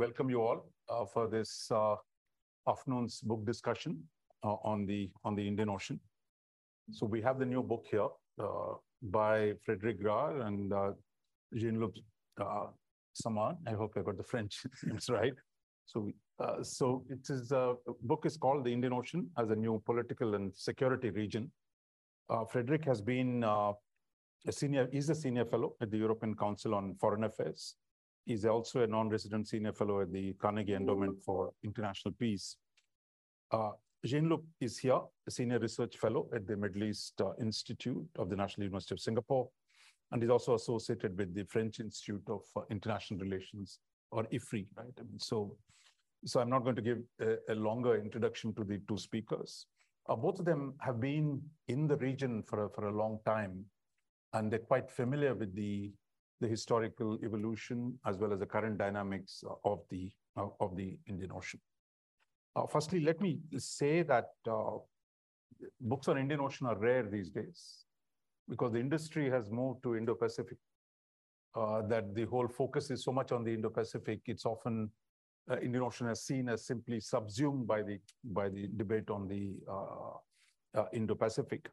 welcome you all uh, for this uh, afternoon's book discussion uh, on the on the Indian Ocean. So we have the new book here uh, by Frederic Grare and uh, Jean-Loup uh, Samaan. I hope I got the French names right. So, so it is a book is called The Indian Ocean as a new political and security region. Uh, Frederic has been a senior, he's a senior fellow at the European Council on Foreign Affairs. He's also a non-resident senior fellow at the Carnegie Endowment for International Peace. Uh, Jean-Loup is here, a senior research fellow at the Middle East uh, Institute of the National University of Singapore, and is also associated with the French Institute of uh, International Relations, or IFRI, right? I mean, so, so I'm not going to give a, a longer introduction to the two speakers. Uh, both of them have been in the region for a, for a long time, and they're quite familiar with the, the historical evolution as well as the current dynamics of the, of the Indian Ocean. Uh, firstly, let me say that uh, books on Indian Ocean are rare these days because the industry has moved to Indo-Pacific. Uh, that the whole focus is so much on the Indo-Pacific, it's often uh, Indian Ocean is seen as simply subsumed by the by the debate on the uh, uh, Indo-Pacific.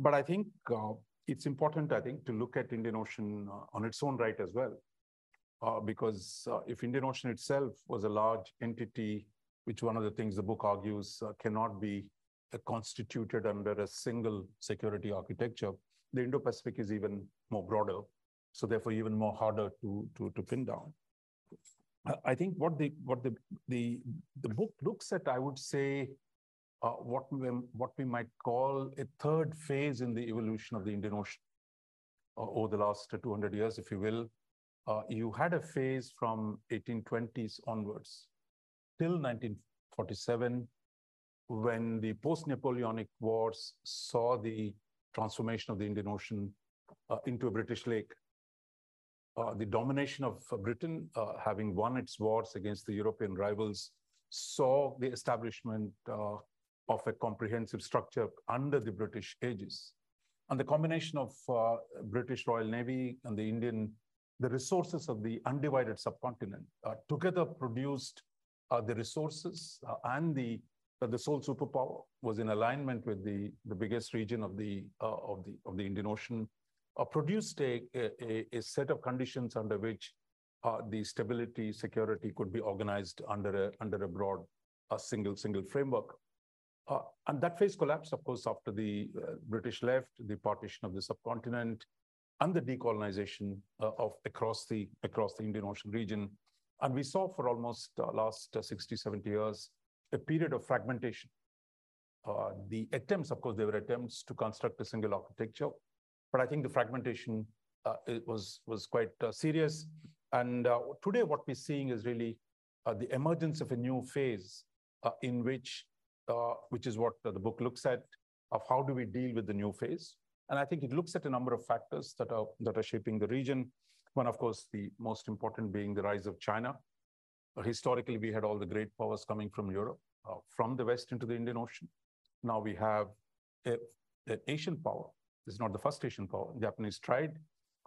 But I think it's important, I think, to look at Indian Ocean on its own right as well, because if Indian Ocean itself was a large entity which one of the things the book argues uh, cannot be uh, constituted under a single security architecture. The Indo-Pacific is even more broader, so therefore even more harder to, to, to pin down. I think what the what the the the book looks at, I would say, uh, what we what we might call a third phase in the evolution of the Indian Ocean uh, over the last 200 years, if you will. Uh, you had a phase from 1820s onwards till 1947, when the post-Napoleonic wars saw the transformation of the Indian Ocean uh, into a British lake. Uh, the domination of Britain, uh, having won its wars against the European rivals, saw the establishment uh, of a comprehensive structure under the British aegis. And the combination of uh, British Royal Navy and the Indian, the resources of the undivided subcontinent together produced uh, the resources uh, and the uh, the sole superpower was in alignment with the the biggest region of the of the of the Indian Ocean, produced a, a, a set of conditions under which the stability security could be organized under a under a broad a single single framework. Uh, and that phase collapsed, of course, after the uh, British left, the partition of the subcontinent, and the decolonization uh, of across the across the Indian Ocean region. And we saw for almost uh, last uh, 60, 70 years, a period of fragmentation. Uh, the attempts, of course, there were attempts to construct a single architecture, but I think the fragmentation was, was quite serious. And today what we're seeing is really the emergence of a new phase in which, which is what the book looks at, of how do we deal with the new phase. And I think it looks at a number of factors that are, that are shaping the region. One, of course, the most important being the rise of China. Uh, historically, we had all the great powers coming from Europe, uh, from the West into the Indian Ocean. Now we have a, an Asian power. This is not the first Asian power. The Japanese tried,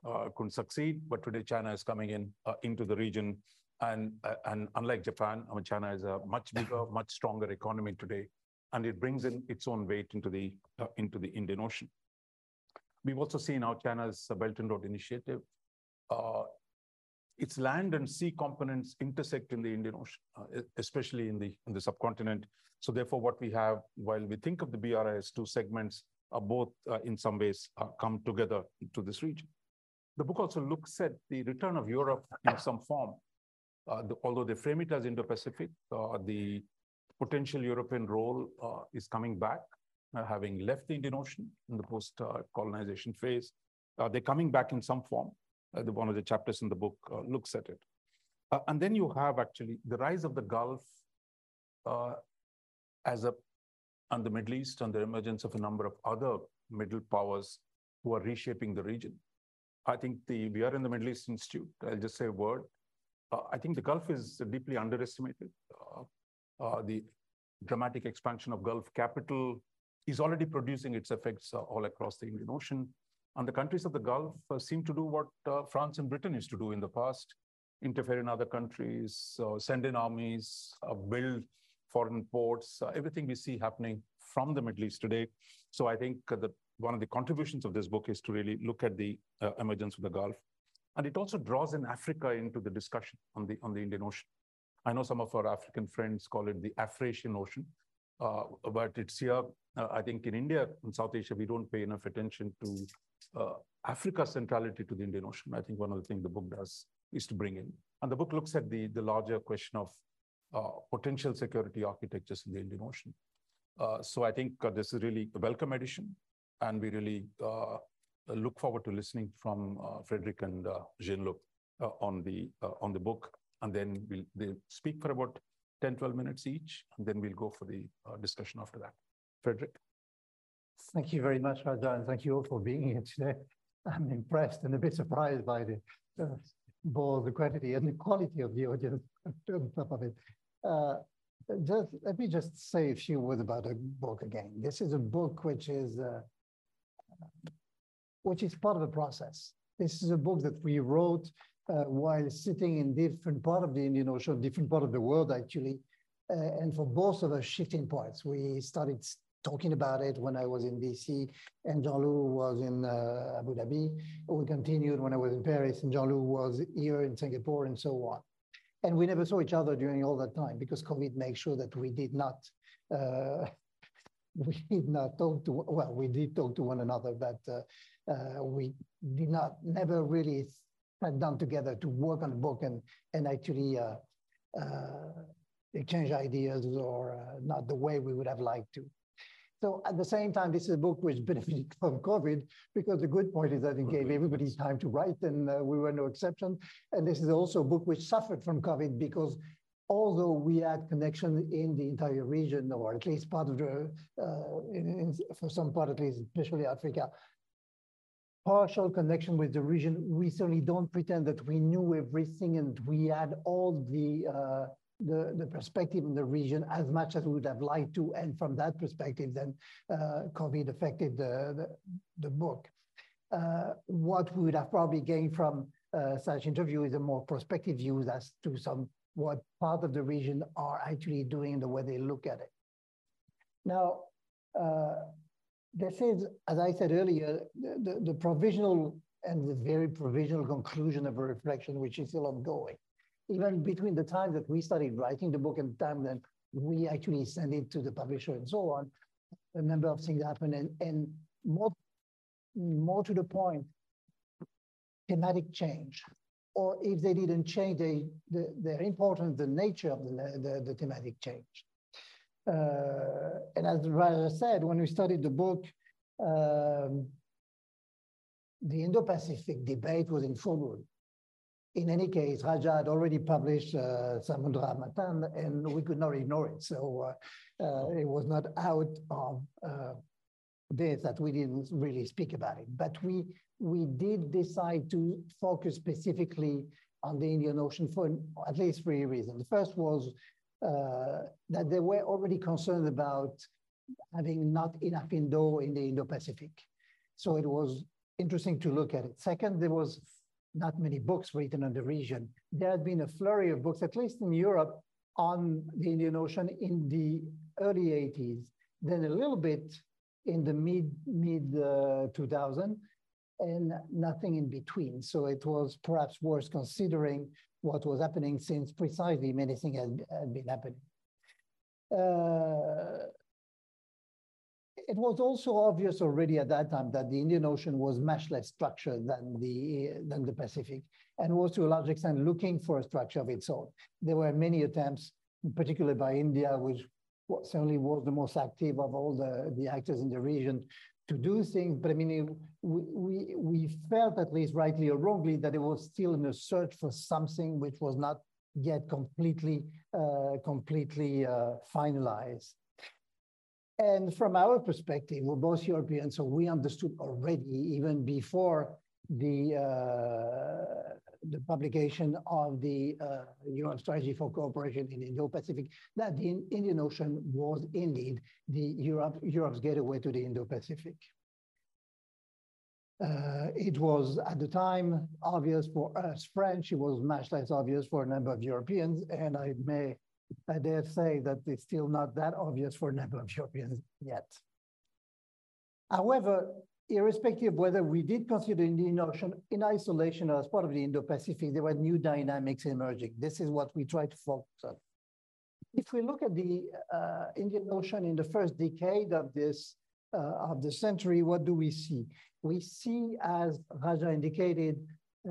uh, couldn't succeed, but today China is coming in uh, into the region. And, uh, and unlike Japan, I mean, China is a much bigger, much stronger economy today, and it brings in its own weight into the, uh, into the Indian Ocean. We've also seen how China's Belt and Road Initiative uh, its land and sea components intersect in the Indian Ocean, uh, especially in the, in the subcontinent. So therefore, what we have, while we think of the BRI as two segments, are both uh, in some ways uh, come together to this region. The book also looks at the return of Europe in some form. Uh, the, although they frame it as Indo-Pacific, uh, the potential European role is coming back, having left the Indian Ocean in the post-colonization phase. they're coming back in some form. Uh, the, one of the chapters in the book uh, looks at it. Uh, and then you have actually the rise of the Gulf as a, and the Middle East and the emergence of a number of other middle powers who are reshaping the region. I think the we are in the Middle East Institute. I'll just say a word. Uh, I think the Gulf is deeply underestimated. Uh, uh, the dramatic expansion of Gulf capital is already producing its effects uh, all across the Indian Ocean. And the countries of the Gulf uh, seem to do what uh, France and Britain used to do in the past, interfere in other countries, send in armies, build foreign ports, everything we see happening from the Middle East today. So I think that one of the contributions of this book is to really look at the emergence of the Gulf. And it also draws in Africa into the discussion on the, on the Indian Ocean. I know some of our African friends call it the Afrasian Ocean, uh, but it's here, uh, I think in India and South Asia, we don't pay enough attention to uh, Africa's centrality to the Indian Ocean. I think one of the things the book does is to bring in. And the book looks at the, the larger question of uh, potential security architectures in the Indian Ocean. Uh, so I think uh, this is really a welcome addition, and we really look forward to listening from Frederic and Jean-Loup on the on the book, and then we'll they speak for about 10, 12 minutes each, and then we'll go for the discussion after that. Frederic. Thank you very much, Raja, and thank you all for being here today. I'm impressed and a bit surprised by the uh, both the quantity and the quality of the audience on top of it. Uh, just let me just say a few words about the book again. This is a book which is uh, which is part of the process. This is a book that we wrote uh, while sitting in different part of the Indian Ocean, different part of the world actually, uh, and for both of us shifting points. We started talking about it when I was in DC and Jean-Loup was in uh, Abu Dhabi. We continued when I was in Paris and Jean-Loup was here in Singapore and so on. And we never saw each other during all that time because COVID made sure that we did not, uh, we did not talk to, well, we did talk to one another, but uh, we did not, never really sat down together to work on the book and, and actually uh, uh, exchange ideas or uh, not the way we would have liked to. So at the same time, this is a book which benefited from COVID because the good point is that it gave everybody time to write and uh, we were no exception. And this is also a book which suffered from COVID because although we had connection in the entire region, or at least part of the, uh, in, in, for some part at least, especially Africa, partial connection with the region, we certainly don't pretend that we knew everything and we had all the uh, the, the perspective in the region as much as we would have liked to. And from that perspective, then uh, COVID affected the, the, the book. Uh, what we would have probably gained from uh, such interview is a more prospective views as to some what part of the region are actually doing the way they look at it. Now, uh, this is, as I said earlier, the, the, the provisional and the very provisional conclusion of a reflection which is still ongoing even between the time that we started writing the book and the time that we actually sent it to the publisher and so on, a number of things happened. And, and more, more to the point, thematic change. Or if they didn't change, they, the, they're important, the nature of the, the, the thematic change. Uh, and as Raja said, when we studied the book, um, the Indo-Pacific debate was in full mood in any case, Raja had already published uh, Samudra Manthan, and we could not ignore it. So uh, uh, it was not out of uh, this that we didn't really speak about it. But we we did decide to focus specifically on the Indian Ocean for at least three reasons. The first was that they were already concerned about having not enough Indo in the Indo-Pacific. So it was interesting to look at it. Second, there was not many books written on the region. There had been a flurry of books, at least in Europe, on the Indian Ocean in the early 80s, then a little bit in the mid mid uh, 2000, and nothing in between. So it was perhaps worth considering what was happening since precisely many things had, had been happening. Uh, it was also obvious already at that time that the Indian Ocean was much less structured than the, than the Pacific and was to a large extent looking for a structure of its own. There were many attempts, particularly by India, which certainly was the most active of all the, the actors in the region to do things. But I mean, we, we, we felt, at least rightly or wrongly, that it was still in a search for something which was not yet completely, uh, completely uh, finalized. And from our perspective, we're both Europeans, so we understood already, even before the, uh, the publication of the uh, Europe Strategy for Cooperation in the Indo-Pacific, that the Indian Ocean was indeed the Europe, Europe's gateway to the Indo-Pacific. Uh, it was at the time obvious for us French. It was much less obvious for a number of Europeans, and I may, I dare say that it's still not that obvious for a number of Europeans yet. However, irrespective of whether we did consider the Indian Ocean in isolation or as part of the Indo-Pacific, there were new dynamics emerging. This is what we try to focus on. If we look at the uh, Indian Ocean in the first decade of this uh, of the century, what do we see? We see, as Raja indicated,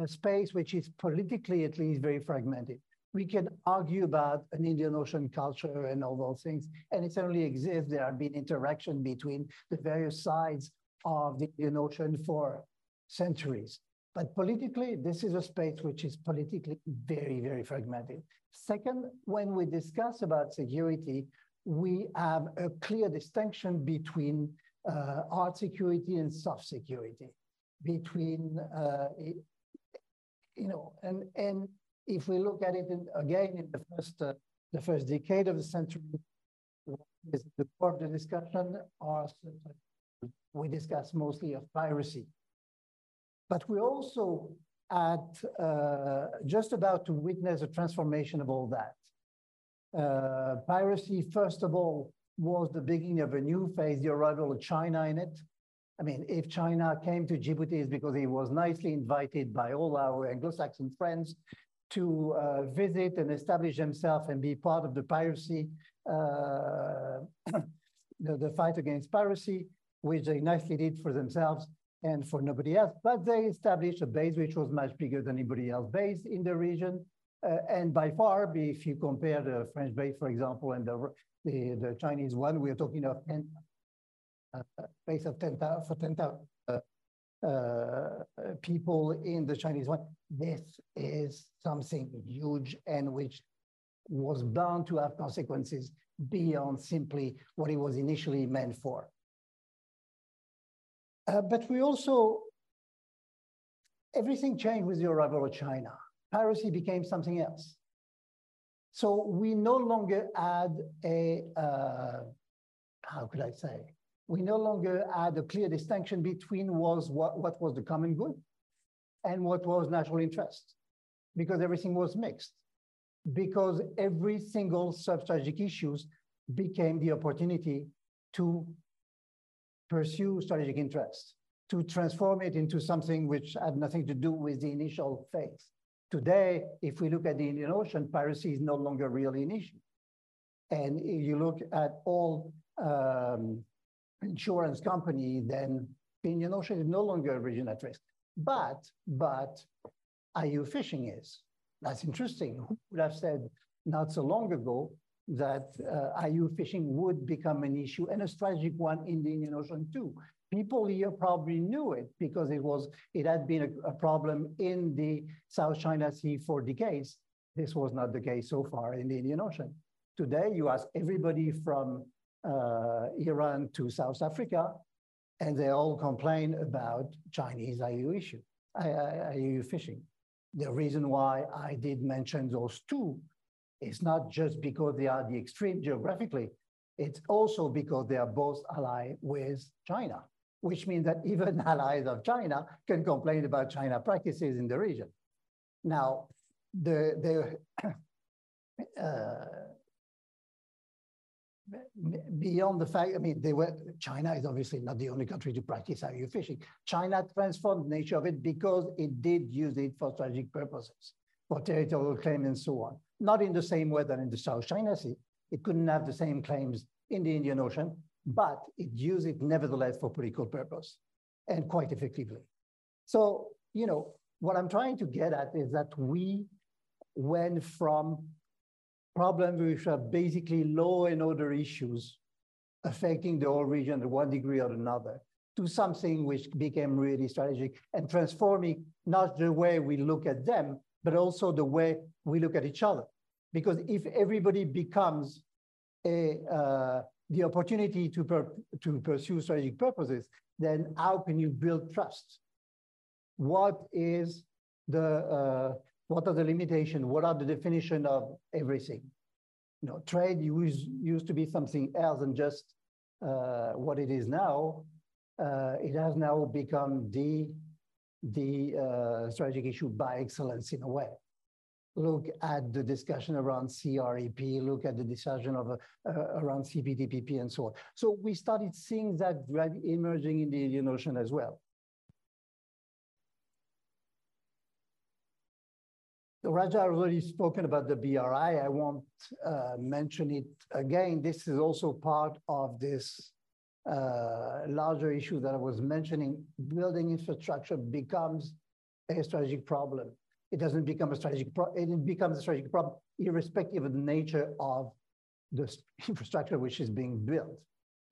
a space which is politically at least very fragmented. We can argue about an Indian Ocean culture and all those things, and it certainly exists. There have been interaction between the various sides of the Indian Ocean for centuries. But politically, this is a space which is politically very, very fragmented. Second, when we discuss about security, we have a clear distinction between uh, hard security and soft security, between, uh, you know, and, and if we look at it in, again in the first, uh, the first decade of the century, is the core of the discussion are we discuss mostly of piracy. But we also at uh, just about to witness a transformation of all that. Uh, piracy, first of all, was the beginning of a new phase, the arrival of China in it. I mean, if China came to Djibouti, it's because he was nicely invited by all our Anglo-Saxon friends to uh, visit and establish himself and be part of the piracy, uh, the, the fight against piracy which they nicely did for themselves and for nobody else. But they established a base which was much bigger than anybody else base in the region. Uh, and by far, if you compare the French base, for example, and the, the, the Chinese one, we're talking of 10, uh, base of 10,000 for 10,000 uh, uh, people in the Chinese one. This is something huge and which was bound to have consequences beyond simply what it was initially meant for. Uh, but we also, everything changed with the arrival of China. Piracy became something else. So we no longer had a, uh, how could I say? We no longer had a clear distinction between was what, what was the common good and what was national interest, because everything was mixed. Because every single sub-strategic issues became the opportunity to pursue strategic interests, to transform it into something which had nothing to do with the initial phase. Today, if we look at the Indian Ocean, piracy is no longer really an issue. And if you look at all um, insurance company, then the Indian Ocean is no longer a region at risk. But, but IUU fishing is. That's interesting. Who would have said not so long ago that uh, IUU fishing would become an issue and a strategic one in the Indian Ocean too. People here probably knew it because it was it had been a, a problem in the South China Sea for decades. This was not the case so far in the Indian Ocean. Today, you ask everybody from uh, Iran to South Africa, and they all complain about Chinese IU issue, IUU fishing. The reason why I did mention those two it's not just because they are the extreme geographically, it's also because they are both allied with China, which means that even allies of China can complain about China practices in the region. Now, the, the uh, beyond the fact, I mean, they were, China is obviously not the only country to practice IUU fishing. China transformed the nature of it because it did use it for strategic purposes, for territorial claim and so on not in the same way than in the South China Sea. It couldn't have the same claims in the Indian Ocean, mm-hmm. but it used it nevertheless for political purpose and quite effectively. So, you know, what I'm trying to get at is that we went from problems which are basically law and order issues affecting the whole region to one degree or another to something which became really strategic and transforming not the way we look at them, but also the way we look at each other. Because if everybody becomes a, uh, the opportunity to, per to pursue strategic purposes, then how can you build trust? What is the, uh, what are the limitations? What are the definition of everything? You know, trade used, used to be something else than just uh, what it is now. uh, it has now become the, the uh, strategic issue by excellence in a way. Look at the discussion around RCEP, look at the discussion of uh, around CPTPP and so on. So we started seeing that emerging in the Indian Ocean as well. Raja already spoken about the BRI. I won't uh, mention it again. This is also part of this uh, larger issue that I was mentioning. Building infrastructure becomes a strategic problem. It doesn't become a strategic problem. It becomes a strategic problem irrespective of the nature of the infrastructure which is being built.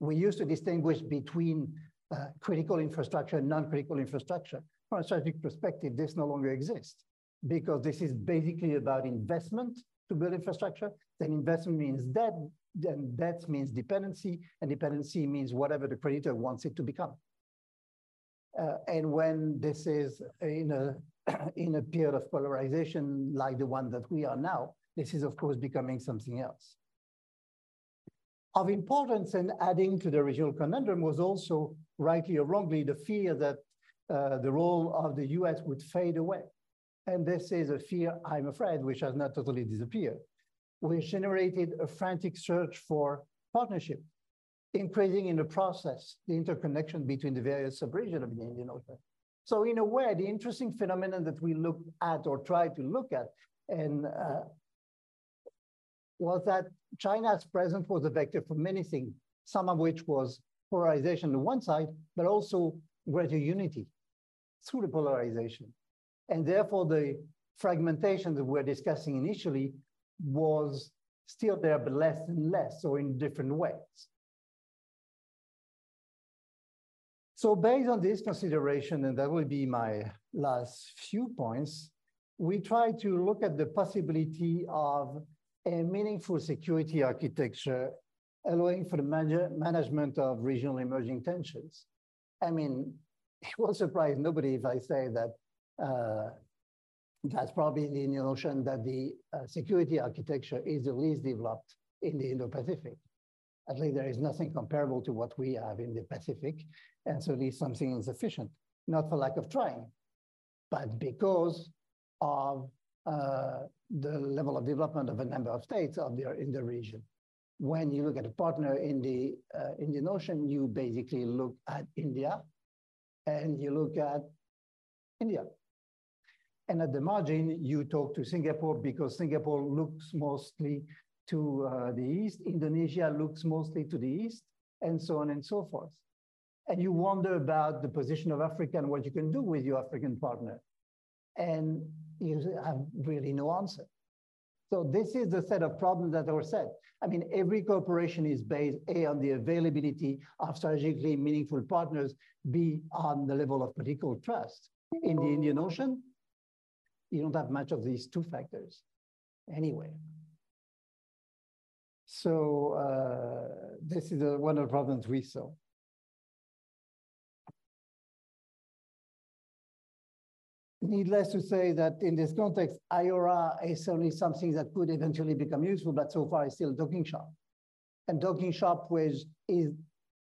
We used to distinguish between uh, critical infrastructure and non-critical infrastructure. From a strategic perspective, this no longer exists because this is basically about investment to build infrastructure. Then investment means debt, then debt means dependency, and dependency means whatever the creditor wants it to become. Uh, and when this is in a in a period of polarization like the one that we are now, this is of course becoming something else. Of importance and adding to the regional conundrum was also, rightly or wrongly, the fear that uh, the role of the US would fade away. And this is a fear, I'm afraid, which has not totally disappeared, which generated a frantic search for partnership, increasing in the process the interconnection between the various subregions of the Indian Ocean. So in a way, the interesting phenomenon that we look at or try to look at and uh, was that China's presence was a vector for many things, some of which was polarization on one side, but also greater unity through the polarization. And therefore, the fragmentation that we're discussing initially was still there, but less and less, or in different ways. So based on this consideration, and that will be my last few points, we try to look at the possibility of a meaningful security architecture allowing for the man management of regional emerging tensions. I mean, it will surprise nobody if I say that uh, that's probably the notion that the uh, security architecture is the least developed in the Indo-Pacific. At least there is nothing comparable to what we have in the Pacific, and so least something insufficient, not for lack of trying, but because of uh, the level of development of a number of states of the, in the region. When you look at a partner in the uh, Indian Ocean, you basically look at India and you look at India. And at the margin, you talk to Singapore because Singapore looks mostly to uh, the east, Indonesia looks mostly to the east, and so on and so forth. And you wonder about the position of Africa and what you can do with your African partner. And you have really no answer. So this is the set of problems that were set. I mean, every cooperation is based A, on the availability of strategically meaningful partners, B, on the level of political trust. In the Indian Ocean, you don't have much of these two factors anyway. So uh, this is a, one of the problems we saw. Needless to say that in this context, IORA is certainly something that could eventually become useful, but so far it's still a docking shop. And docking shop which is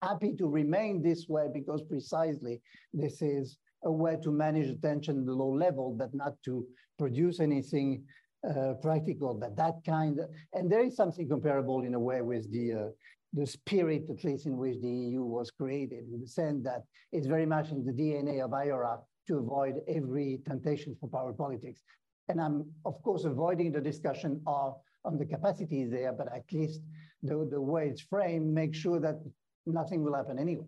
happy to remain this way because precisely this is a way to manage attention at the low level, but not to produce anything uh, practical. But that kind, of, and there is something comparable in a way with the uh, the spirit, at least in which the EU was created, in the sense that it's very much in the DNA of IORA to avoid every temptation for power politics. And I'm, of course, avoiding the discussion of on the capacities there, but at least the, the way it's framed, make sure that nothing will happen anyway.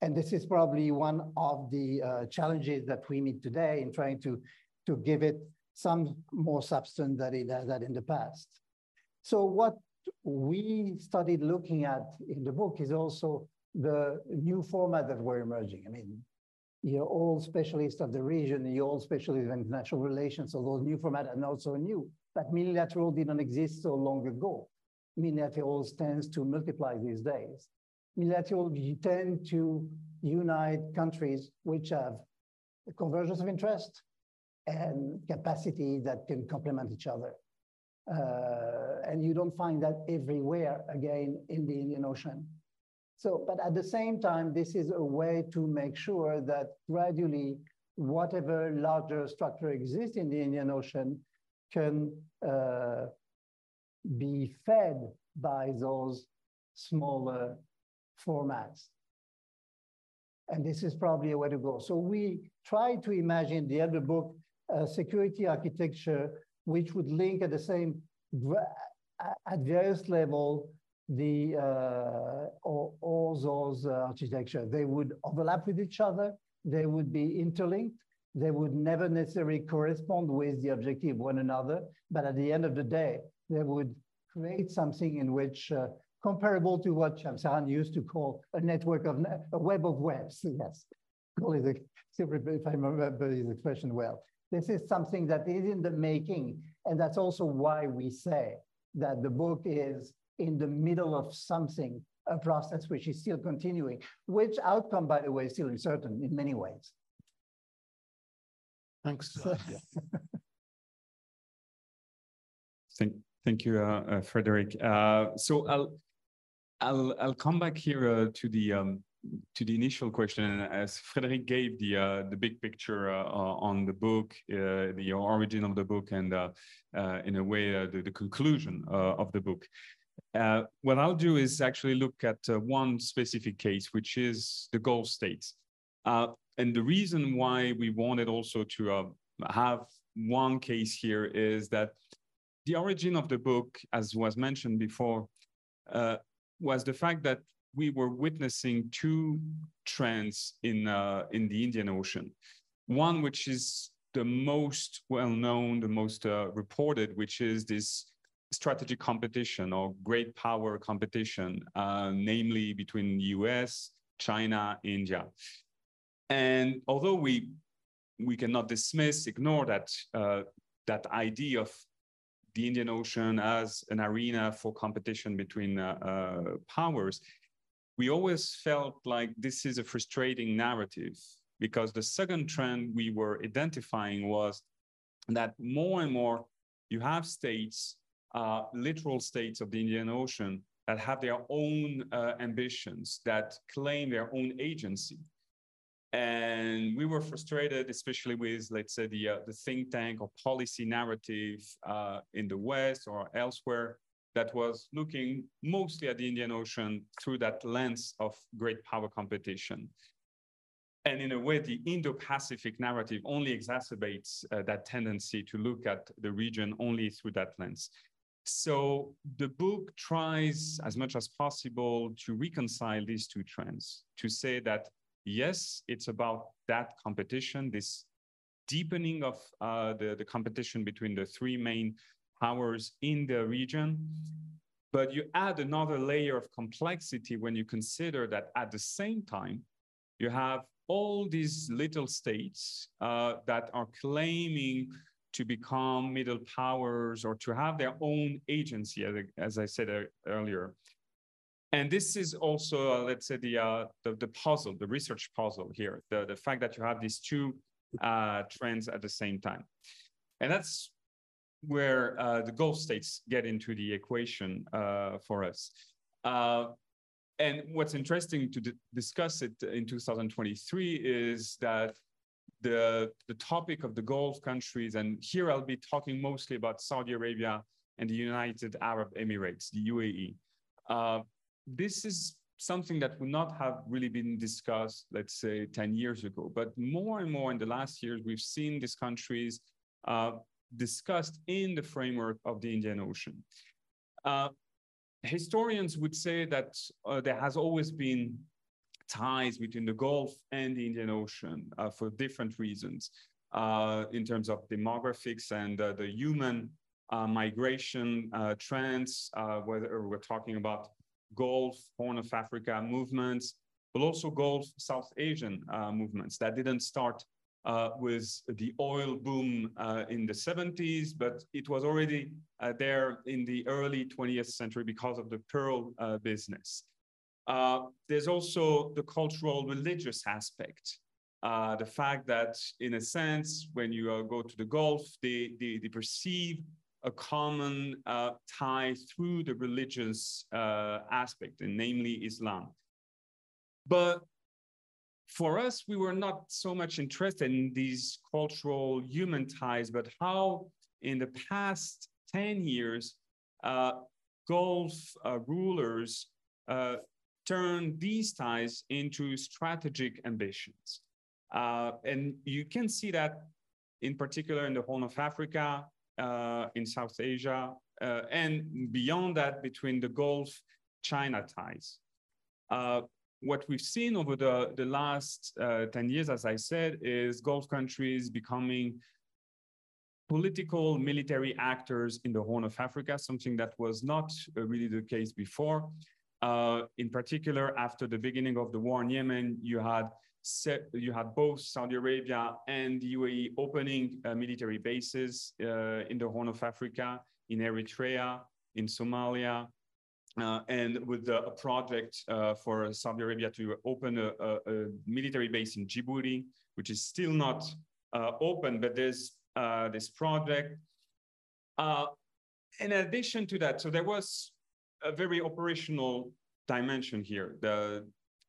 And this is probably one of the uh, challenges that we meet today in trying to, to give it some more substance than it has had in the past. So what we started looking at in the book is also the new format that were emerging. I mean, you're all specialists of the region, you're all specialists of international relations, so those new format are not so new. But multilateral didn't exist so long ago. Multilateral tends to multiply these days multilateral tend to unite countries which have a convergence of interest and capacity that can complement each other. Uh, and you don't find that everywhere, again, in the Indian Ocean. So, but at the same time, this is a way to make sure that gradually whatever larger structure exists in the Indian Ocean can uh, be fed by those smaller formats. And this is probably a way to go. So we try to imagine the other book, security architecture, which would link at the same, at various level, the uh, all, all, those uh, architecture. They would overlap with each other. They would be interlinked. They would never necessarily correspond with the objective one another. But at the end of the day, they would create something in which uh, comparable to what Shyam Saran used to call a network of a web of webs. Yes, call it a, if I remember his expression well. This is something that is in the making, and that's also why we say that the book is in the middle of something, a process which is still continuing, which outcome, by the way, is still uncertain in many ways. Thanks. thank, thank you, uh, uh, Frederic. Uh, so I'll I'll I'll come back here uh, to the um, to the initial question, as Frederic gave the uh, the big picture uh, on the book, the origin of the book, and in a way the, the conclusion of the book. Uh, what I'll do is actually look at uh, one specific case, which is the Gulf states. Uh, and the reason why we wanted also to uh, have one case here is that the origin of the book, as was mentioned before, uh, was the fact that we were witnessing two trends in, uh, in the Indian Ocean. One, which is the most well-known, the most reported, which is this strategic competition or great power competition, uh, namely between the US, China, India. And although we we cannot dismiss, ignore that uh, that idea of the Indian Ocean as an arena for competition between uh, uh powers, we always felt like this is a frustrating narrative because the second trend we were identifying was that more and more you have states uh, littoral states of the Indian Ocean that have their own uh, ambitions, that claim their own agency. And we were frustrated, especially with, let's say, the, uh, the think tank or policy narrative uh, in the West or elsewhere that was looking mostly at the Indian Ocean through that lens of great power competition. And in a way, the Indo-Pacific narrative only exacerbates uh, that tendency to look at the region only through that lens. So the book tries as much as possible to reconcile these two trends, to say that, yes, it's about that competition, this deepening of uh, the, the competition between the three main powers in the region. But you add another layer of complexity when you consider that at the same time, you have all these little states uh, that are claiming to become middle powers or to have their own agency, as, I said uh, earlier. And this is also, uh, let's say, the, uh, the, the puzzle, the research puzzle here, the, the fact that you have these two uh, trends at the same time. And that's where uh, the Gulf states get into the equation uh, for us. and what's interesting to discuss it in 2023 is that the, the topic of the Gulf countries, and here I'll be talking mostly about Saudi Arabia and the United Arab Emirates, the UAE. Uh, this is something that would not have really been discussed, let's say, 10 years ago. But more and more in the last years, we've seen these countries uh, discussed in the framework of the Indian Ocean. Uh, historians would say that uh, there has always been ties between the Gulf and the Indian Ocean uh, for different reasons uh, in terms of demographics and uh, the human uh, migration trends, whether we're talking about Gulf, Horn of Africa movements, but also Gulf South Asian movements that didn't start with the oil boom in the 70s, but it was already there in the early 20th century because of the pearl business. Uh, there's also the cultural religious aspect. Uh, the fact that, in a sense, when you uh, go to the Gulf, they, they, they perceive a common uh, tie through the religious uh, aspect, and namely Islam. But for us, we were not so much interested in these cultural human ties, but how in the past 10 years, uh, Gulf uh, rulers uh, turned these ties into strategic ambitions. Uh, and you can see that in particular in the Horn of Africa, uh, in South Asia, uh, and beyond that between the Gulf China ties. What we've seen over the, the last uh, 10 years, as I said, is Gulf countries becoming political military actors in the Horn of Africa, something that was not uh, really the case before. Uh, in particular, after the beginning of the war in Yemen, you had set, you had both Saudi Arabia and the UAE opening uh, military bases uh, in the Horn of Africa, in Eritrea, in Somalia, uh, and with the, a project uh, for Saudi Arabia to open a, a, a, military base in Djibouti, which is still not uh, open, but there's uh, this project. in addition to that, so there was a very operational dimension here. The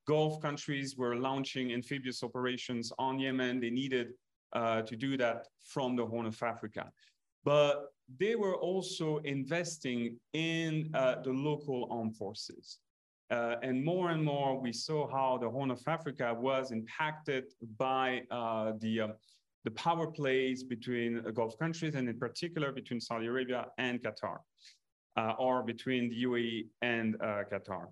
Gulf countries were launching amphibious operations on Yemen. They needed uh, to do that from the Horn of Africa. But they were also investing in uh, the local armed forces. Uh, and more and more, we saw how the Horn of Africa was impacted by uh, the, um, the power plays between Gulf countries, and in particular between Saudi Arabia and Qatar, uh, or between the UAE and uh, Qatar.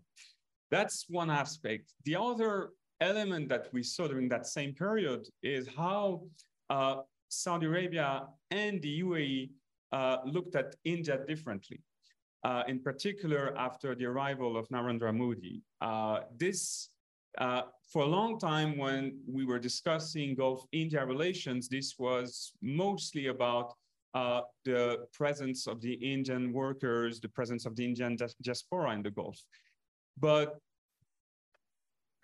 That's one aspect. The other element that we saw during that same period is how uh, Saudi Arabia and the UAE uh, looked at India differently. Uh, in particular, after the arrival of Narendra Modi, uh, this uh, for a long time when we were discussing Gulf-India relations, this was mostly about the presence of the Indian workers, the presence of the Indian diaspora in the Gulf. But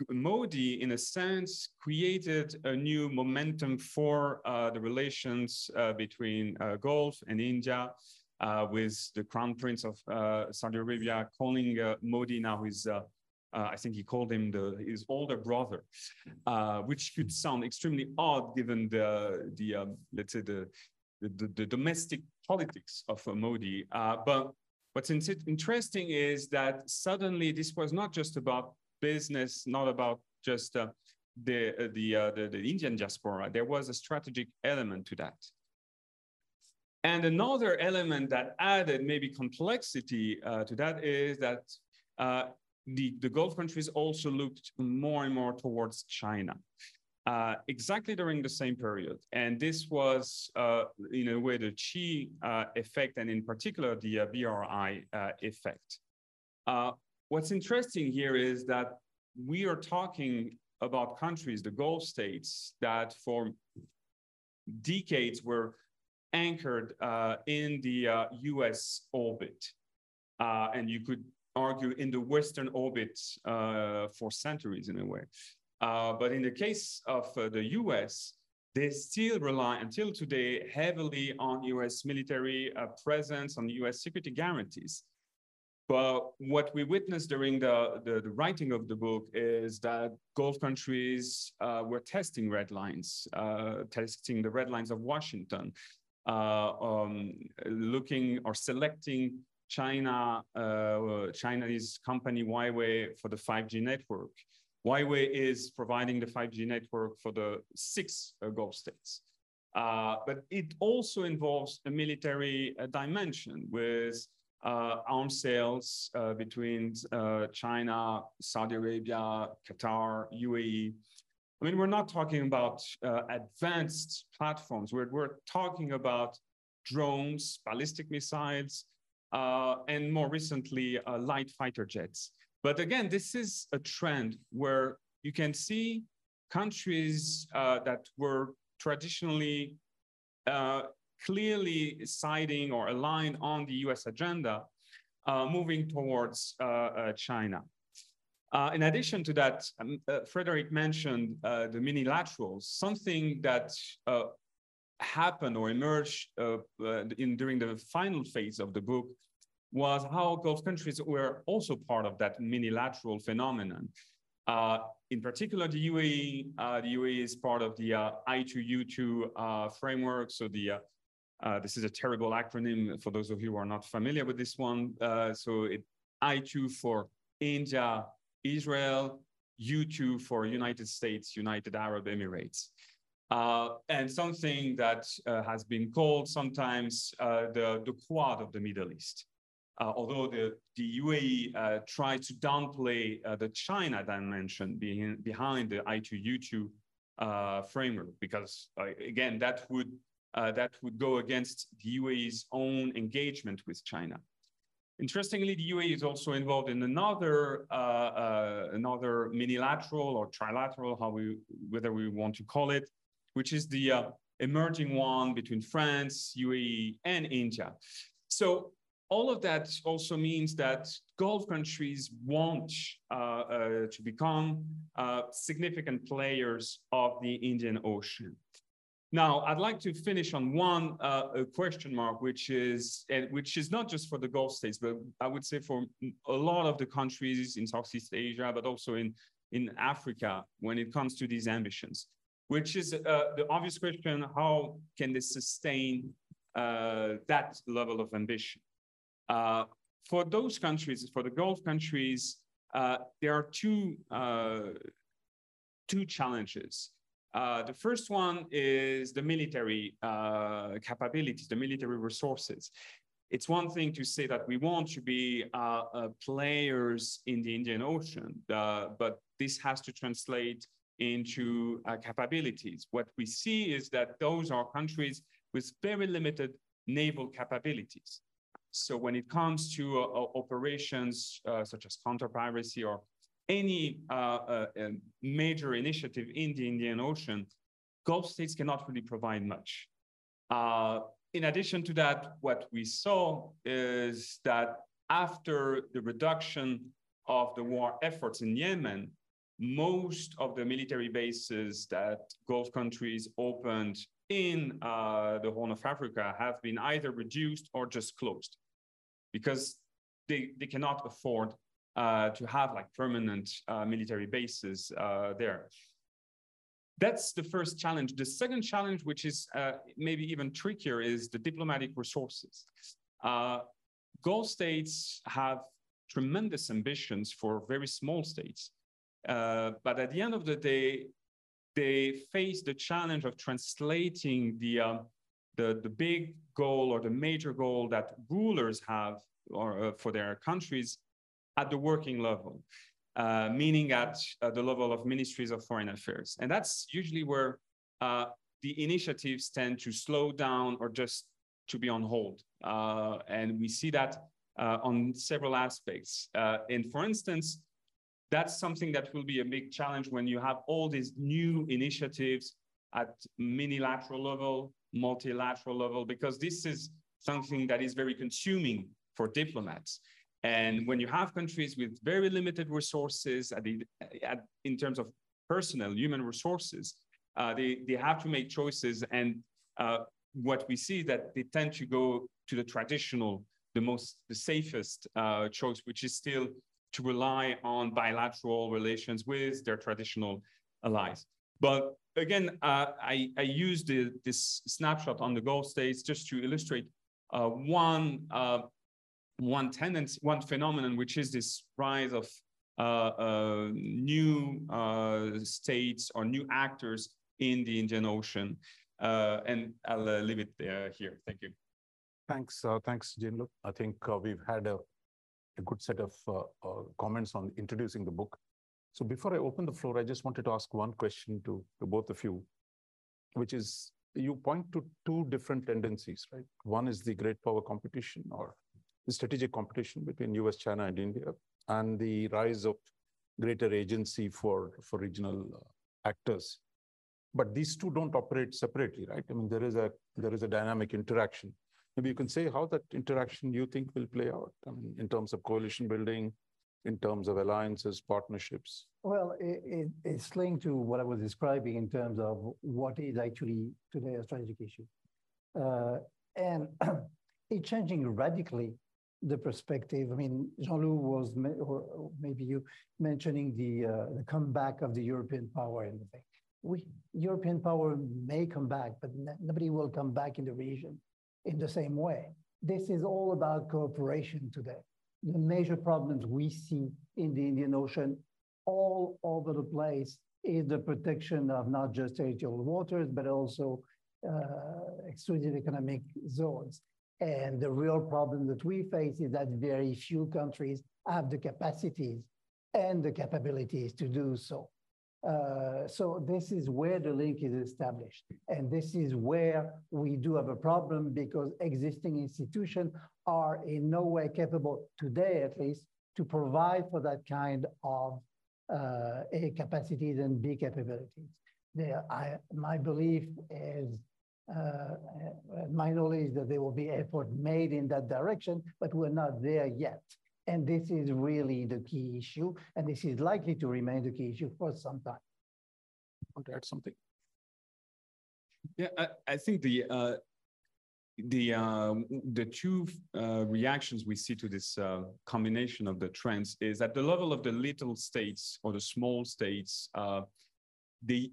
Modi, in a sense, created a new momentum for uh, the relations uh, between uh, Gulf and India, uh, with the Crown Prince of uh, Saudi Arabia calling uh, Modi now his, I think he called him the, his older brother, which could sound extremely odd given the, the um, let's say, the, the, the, domestic politics of Modi. but What's interesting is that suddenly this was not just about business, not about just uh, the, uh, the, uh, the, the Indian diaspora. There was a strategic element to that. And another element that added maybe complexity uh, to that is that uh, the, the Gulf countries also looked more and more towards China. Uh, exactly during the same period. And this was, uh, in a way, the Xi uh, effect, and in particular, the BRI effect. Uh, what's interesting here is that we are talking about countries, the Gulf states, that for decades were anchored in the US orbit. and you could argue in the Western orbit for centuries in a way. Uh, but in the case of uh, the US, they still rely until today heavily on US military uh, presence, on US security guarantees. But what we witnessed during the, the, the writing of the book is that Gulf countries uh, were testing red lines, uh, testing the red lines of Washington, um, looking or selecting China, Chinese company Huawei for the 5G network. Huawei is providing the 5G network for the six uh, Gulf states. Uh, but it also involves a military uh, dimension with uh, arms sales uh, between uh, China, Saudi Arabia, Qatar, UAE. I mean, we're not talking about advanced platforms. We're, we're talking about drones, ballistic missiles, and more recently, light fighter jets. But again, this is a trend where you can see countries uh, that were traditionally uh, clearly siding or aligned on the US agenda, uh, moving towards uh, uh, China. Uh, in addition to that, um, Frederic mentioned the minilaterals, something that happened or emerged in, during the final phase of the book was how Gulf countries were also part of that minilateral phenomenon. Uh, in particular, the UAE, uh, the UAE is part of the uh, I2U2 uh, framework. So the uh, uh, this is a terrible acronym for those of you who are not familiar with this one. so it I2 for India, Israel, U2 for United States, United Arab Emirates. Uh, and something that uh, has been called sometimes uh, the, the Quad of the Middle East. Uh, although the, the UAE uh, tried to downplay uh, the China dimension being, behind the I2U2 framework, because again, that would, that would go against the UAE's own engagement with China. Interestingly, the UAE is also involved in another uh, uh, another minilateral or trilateral, how we whether we want to call it, which is the uh, emerging one between France, UAE, and India. So all of that also means that Gulf countries want uh, uh, to become uh, significant players of the Indian Ocean. Now, I'd like to finish on one uh, question mark, which is which is not just for the Gulf states, but I would say for a lot of the countries in Southeast Asia, but also in in Africa when it comes to these ambitions, which is uh, the obvious question: How can they sustain uh, that level of ambition? Uh, for those countries, for the Gulf countries, uh, there are two uh, two challenges. Uh, the first one is the military uh, capabilities, the military resources. It's one thing to say that we want to be uh, uh players in the Indian Ocean, uh, but this has to translate into capabilities. What we see is that those are countries with very limited naval capabilities. So when it comes to operations such as counter-piracy or any uh, uh, um, major initiative in the Indian Ocean, Gulf states cannot really provide much. Uh, in addition to that, what we saw is that after the reduction of the war efforts in Yemen, most of the military bases that Gulf countries opened in uh, the Horn of Africa have been either reduced or just closed because they, they cannot afford to have like permanent uh, military bases uh, there. That's the first challenge. The second challenge, which is uh, maybe even trickier, is the diplomatic resources. Uh, Gulf states have tremendous ambitions for very small states. but at the end of the day, they face the challenge of translating the, the, the big goal or the major goal that rulers have or, for their countries at the working level, uh, meaning at uh, the level of ministries of foreign affairs. And that's usually where uh, the initiatives tend to slow down or just to be on hold. Uh, and we see that uh, on several aspects. Uh, and for instance, that's something that will be a big challenge when you have all these new initiatives at minilateral level, multilateral level, because this is something that is very consuming for diplomats. And when you have countries with very limited resources at the, at, in terms of personnel, human resources, uh, they, they have to make choices. And uh, what we see that they tend to go to the traditional, the most, the safest uh, choice, which is still to rely on bilateral relations with their traditional allies. But again, uh, I, I the, this snapshot on the Gulf states just to illustrate uh, one uh, one tendency, one phenomenon, which is this rise of uh, uh, new uh, states or new actors in the Indian Ocean. Uh, and I'll leave it here. Thank you. Thanks. thanks, Jean-Loup. I think we've had a, a good set of comments on introducing the book. So before I open the floor, I just wanted to ask one question to, to both of you, which is you point to two different tendencies, right? One is the great power competition or the strategic competition between US, China, and India, and the rise of greater agency for, for regional uh, actors. But these two don't operate separately, right? I mean, there is a there is a dynamic interaction. Maybe you can say how that interaction you think will play out I mean, in terms of coalition building, in terms of alliances, partnerships? Well, it, it, it's linked to what I was describing in terms of what is actually today a strategic issue. Uh, and it's changing radically the perspective. I mean, Jean-Loup was, or maybe you mentioning the, uh, the comeback of the European power and the thing. We, European power may come back, but nobody will come back in the region in the same way. This is all about cooperation today. The major problems we see in the Indian Ocean all over the place is the protection of not just territorial waters, but also uh, exclusive economic zones. And the real problem that we face is that very few countries have the capacities and the capabilities to do so. Uh, so this is where the link is established. And this is where we do have a problem because existing institutions are in no way capable, today at least, to provide for that kind of uh, A capacities and B capabilities. I, my belief is, my knowledge that there will be effort made in that direction, but we're not there yet. And this is really the key issue, and this is likely to remain the key issue for some time. Want to add something? Yeah, I, I think the uh, the uh, the two uh, reactions we see to this uh, combination of the trends is at the level of the little states or the small states, uh, they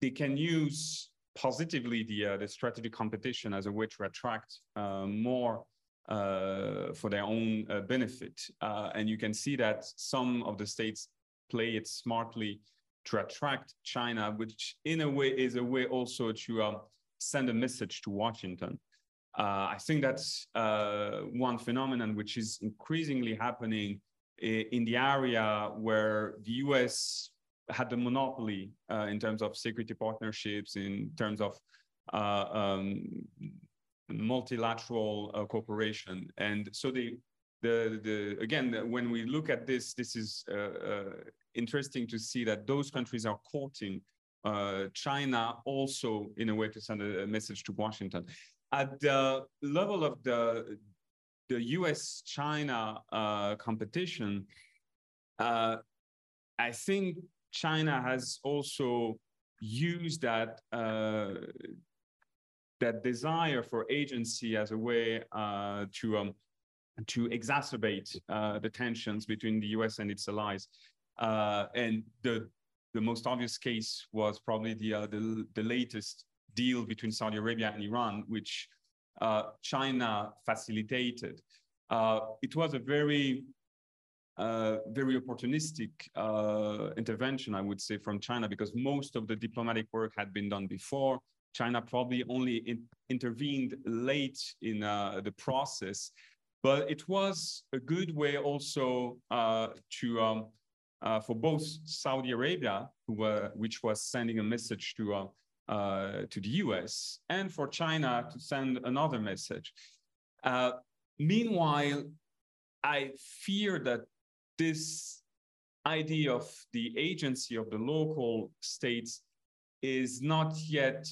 they can use positively the uh, the strategic competition as a way to attract uh, more for their own benefit, and you can see that some of the states play it smartly to attract China, which in a way is a way also to send a message to Washington. Uh, I think that's uh, one phenomenon which is increasingly happening in the area where the US had the monopoly uh, in terms of security partnerships, in terms of uh, um, multilateral uh, cooperation. And so the, the, the, again, when we look at this, this is uh, interesting to see that those countries are courting China also in a way to send a, message to Washington at the level of the the U.S. China uh, competition, uh, I think China has also used that uh, that desire for agency as a way uh, to um, to exacerbate uh, the tensions between the U.S. and its allies. Uh, and the the most obvious case was probably the the, the latest deal between Saudi Arabia and Iran, which uh, China facilitated. Uh, it was a very, uh, very opportunistic uh, intervention, I would say, from China, because most of the diplomatic work had been done before. China probably only in intervened late in uh, the process, but it was a good way also to um, uh, for both Saudi Arabia, who, uh, which was sending a message to uh, uh, to the US, and for China to send another message. Uh, meanwhile, I fear that this idea of the agency of the local states is not yet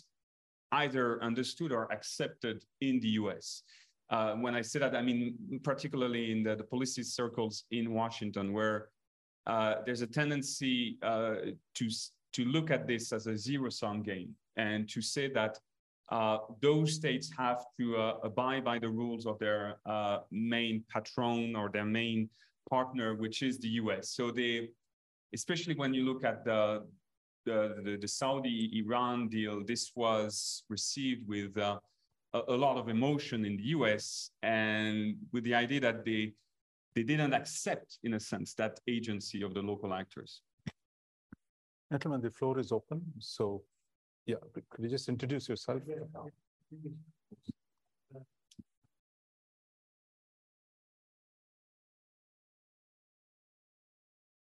either understood or accepted in the US. Uh, when I say that, I mean particularly in the, the policy circles in Washington, where uh, there's a tendency uh, to to look at this as a zero sum game and to say that uh, those states have to uh, abide by the rules of their uh, main patron or their main partner, which is the US. So they, especially when you look at the the, the, the Saudi-Iran deal, this was received with uh, a, a, lot of emotion in the US and with the idea that they, they didn't accept, in a sense, that agency of the local actors. Gentlemen, the floor is open. So, yeah, could you just introduce yourself?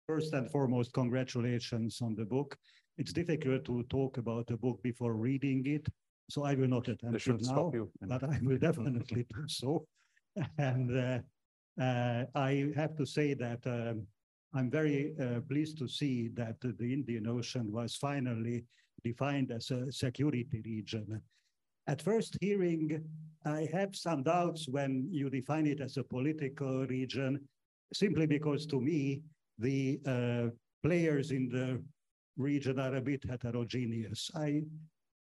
First and foremost, congratulations on the book. It's difficult to talk about a book before reading it, so I will not attempt it now, but I will definitely do so. And uh, uh, I have to say that um, I'm very uh, pleased to see that the Indian Ocean was finally defined as a security region. At first hearing, I have some doubts when you define it as a political region, simply because to me, the uh, players in the region are a bit heterogeneous. I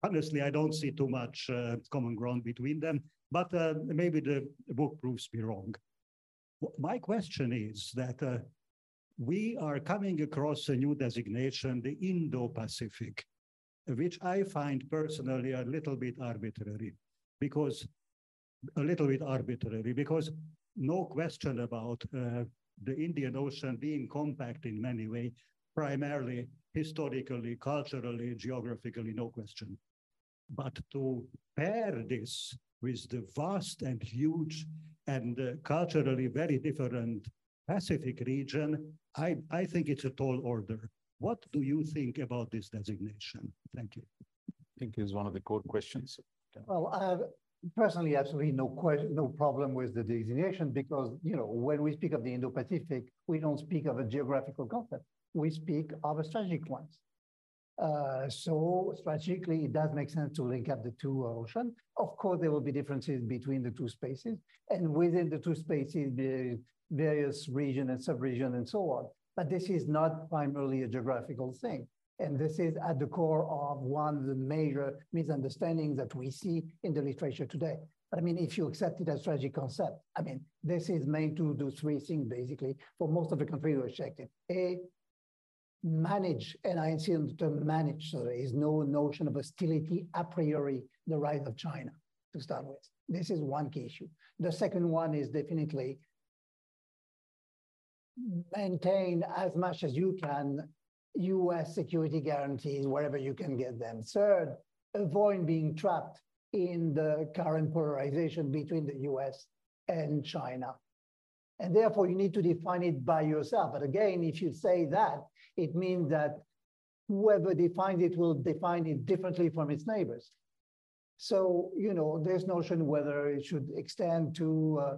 honestly, I don't see too much uh, common ground between them, but uh, maybe the book proves me wrong. My question is that uh, we are coming across a new designation, the Indo-Pacific, which I find personally a little bit arbitrary because a little bit arbitrary because no question about uh, the Indian Ocean being compact in many ways, primarily historically, culturally, geographically, no question. But to pair this with the vast and huge and uh, culturally very different Pacific region, I, I think it's a tall order. What do you think about this designation? Thank you. I think is one of the core questions. Well, I have personally absolutely no question, no problem with the designation because, you know, when we speak of the Indo-Pacific, we don't speak of a geographical concept. We speak of a strategic one. Uh, so strategically, it does make sense to link up the two oceans. Of course, there will be differences between the two spaces, and within the two spaces, the various region and sub-region and so on. But this is not primarily a geographical thing. And this is at the core of one of the major misunderstandings that we see in the literature today. But I mean, if you accept it as strategic concept, I mean, this is meant to do three things basically for most of the countries who are it. A, manage, and I insist the term manage, so there is no notion of hostility a priori, the rise of China to start with. This is one key issue. The second one is definitely maintain as much as you can US security guarantees wherever you can get them. Third, avoid being trapped in the current polarization between the US and China. And therefore, you need to define it by yourself. But again, if you say that, it means that whoever defines it will define it differently from its neighbors. So, you know, this notion whether it should extend to uh,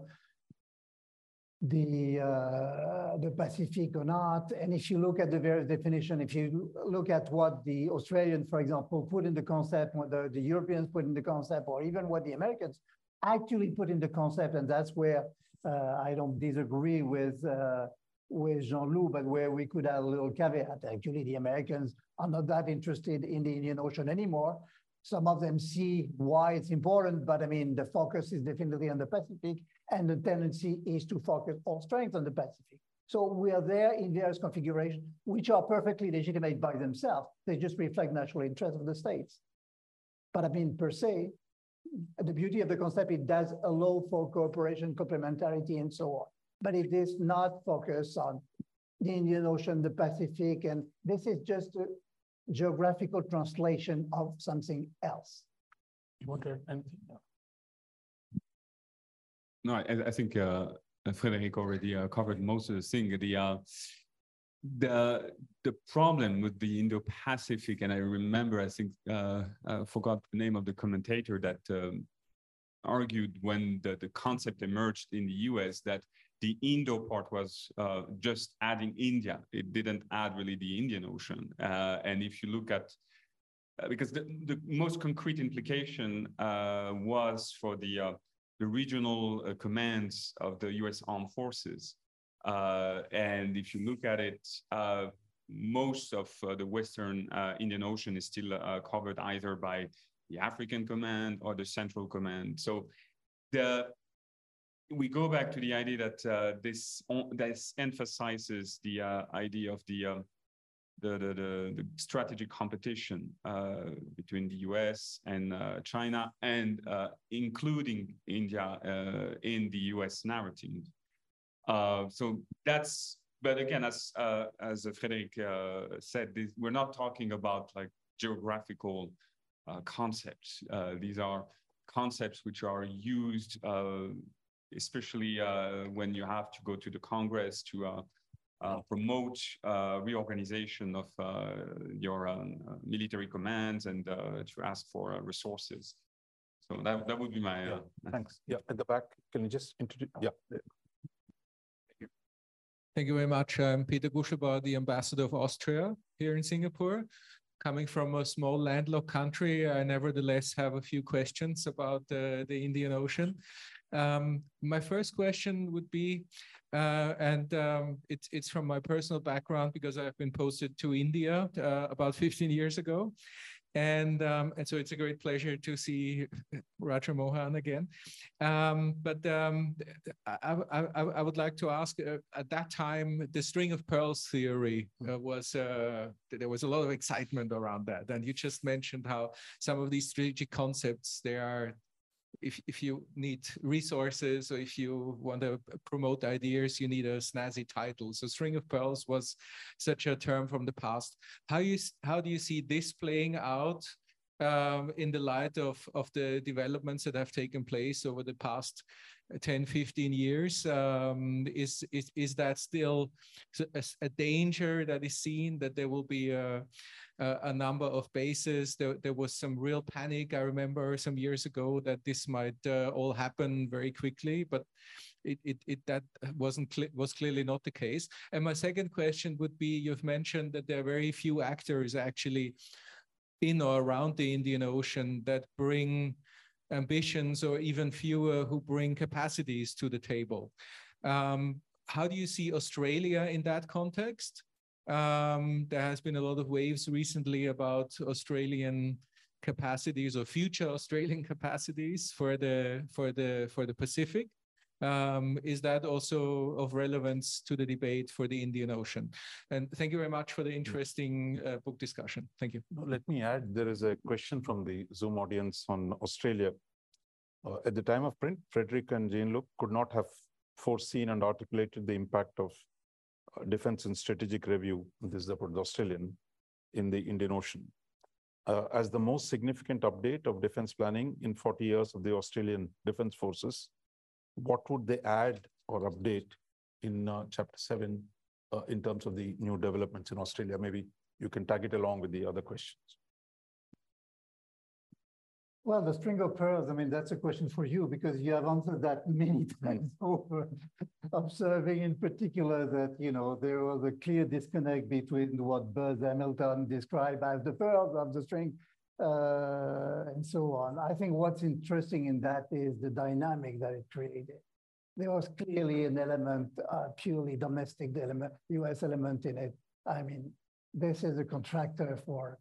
the uh, the Pacific or not. And if you look at the various definition, if you look at what the Australians, for example, put in the concept, what the, the Europeans put in the concept, or even what the Americans actually put in the concept, and that's where uh, I don't disagree with uh, with Jean-Loup, but where we could add a little caveat. Actually, the Americans are not that interested in the Indian Ocean anymore. Some of them see why it's important, but I mean, the focus is definitely on the Pacific, and the tendency is to focus all strength on the Pacific. So we are there in various configurations, which are perfectly legitimate by themselves. They just reflect national interest of the states. But I mean, per se, the beauty of the concept, it does allow for cooperation, complementarity, and so on. But it is not focused on the Indian Ocean, the Pacific, and this is just a geographical translation of something else. You want to add anything? No, I, I think uh, Frederic already uh, covered most of the thing. The uh, the the problem with the Indo-Pacific, and I remember, I think, uh, I forgot the name of the commentator that um, argued when the, the concept emerged in the US that the Indo part was uh, just adding India. It didn't add really the Indian Ocean. Uh, and if you look at, uh, because the, the most concrete implication uh, was for the, uh, the regional uh, commands of the US Armed Forces. and if you look at it, most of the Western Indian Ocean is still covered either by the African Command or the Central Command. So the we go back to the idea that uh, this this emphasizes the uh, idea of the, um, the, the, the the strategic competition uh, between the U.S. and uh, China, and uh, including India in the U.S. narrative. so that's, but again, as as Frederic said, this, we're not talking about like geographical concepts. these are concepts which are used especially uh, when you have to go to the Congress to uh, uh, promote reorganization of your um, military commands and to ask for resources. So that, that would be my. Yeah, thanks. Yeah, at the back, can you just introduce? Yeah. Thank you. Thank you very much. I'm Peter Guschelbauer, the ambassador of Austria here in Singapore. Coming from a small landlocked country, I nevertheless have a few questions about uh, the Indian Ocean. Um, my first question would be, uh, and um, it's it's from my personal background because I've been posted to India uh, about 15 years ago, And, um, and so it's a great pleasure to see Raja Mohan again. Um, but um, I, I, I, would like to ask, uh, at that time, the string of pearls theory uh, was, uh, there was a lot of excitement around that. And you just mentioned how some of these strategic concepts, they are if, if you need resources or if you want to promote ideas, you need a snazzy title. So string of pearls was such a term from the past. How you how do you see this playing out um, in the light of, of the developments that have taken place over the past 10, 15 years? Um, is, is, is that still a, a, danger that is seen that there will be a, a number of bases? There, there was some real panic, I remember some years ago, that this might uh, all happen very quickly, but it, it, it that wasn't cl was clearly not the case. And my second question would be, you've mentioned that there are very few actors actually in or around the Indian Ocean that bring ambitions or even fewer who bring capacities to the table. Um, how do you see Australia in that context? Um, there has been a lot of waves recently about Australian capacities or future Australian capacities for the for the for the Pacific. Um, is that also of relevance to the debate for the Indian Ocean? And thank you very much for the interesting uh, book discussion. Thank you. Let me add, there is a question from the Zoom audience on Australia. Uh, at the time of print, Frederic and Jean-Loup could not have foreseen and articulated the impact of defense and strategic review, this is about the Australian, in the Indian Ocean. Uh, as the most significant update of defense planning in 40 years of the Australian Defense Forces, what would they add or update in uh, chapter seven uh, in terms of the new developments in Australia? Maybe you can tag it along with the other questions. Well, the string of pearls, I mean, that's a question for you because you have answered that many times over, observing in particular that, you know, there was a clear disconnect between what Booz Hamilton described as the pearls of the string uh, and so on. I think what's interesting in that is the dynamic that it created. There was clearly an element, uh, purely domestic element, US element in it. I mean, this is a contractor for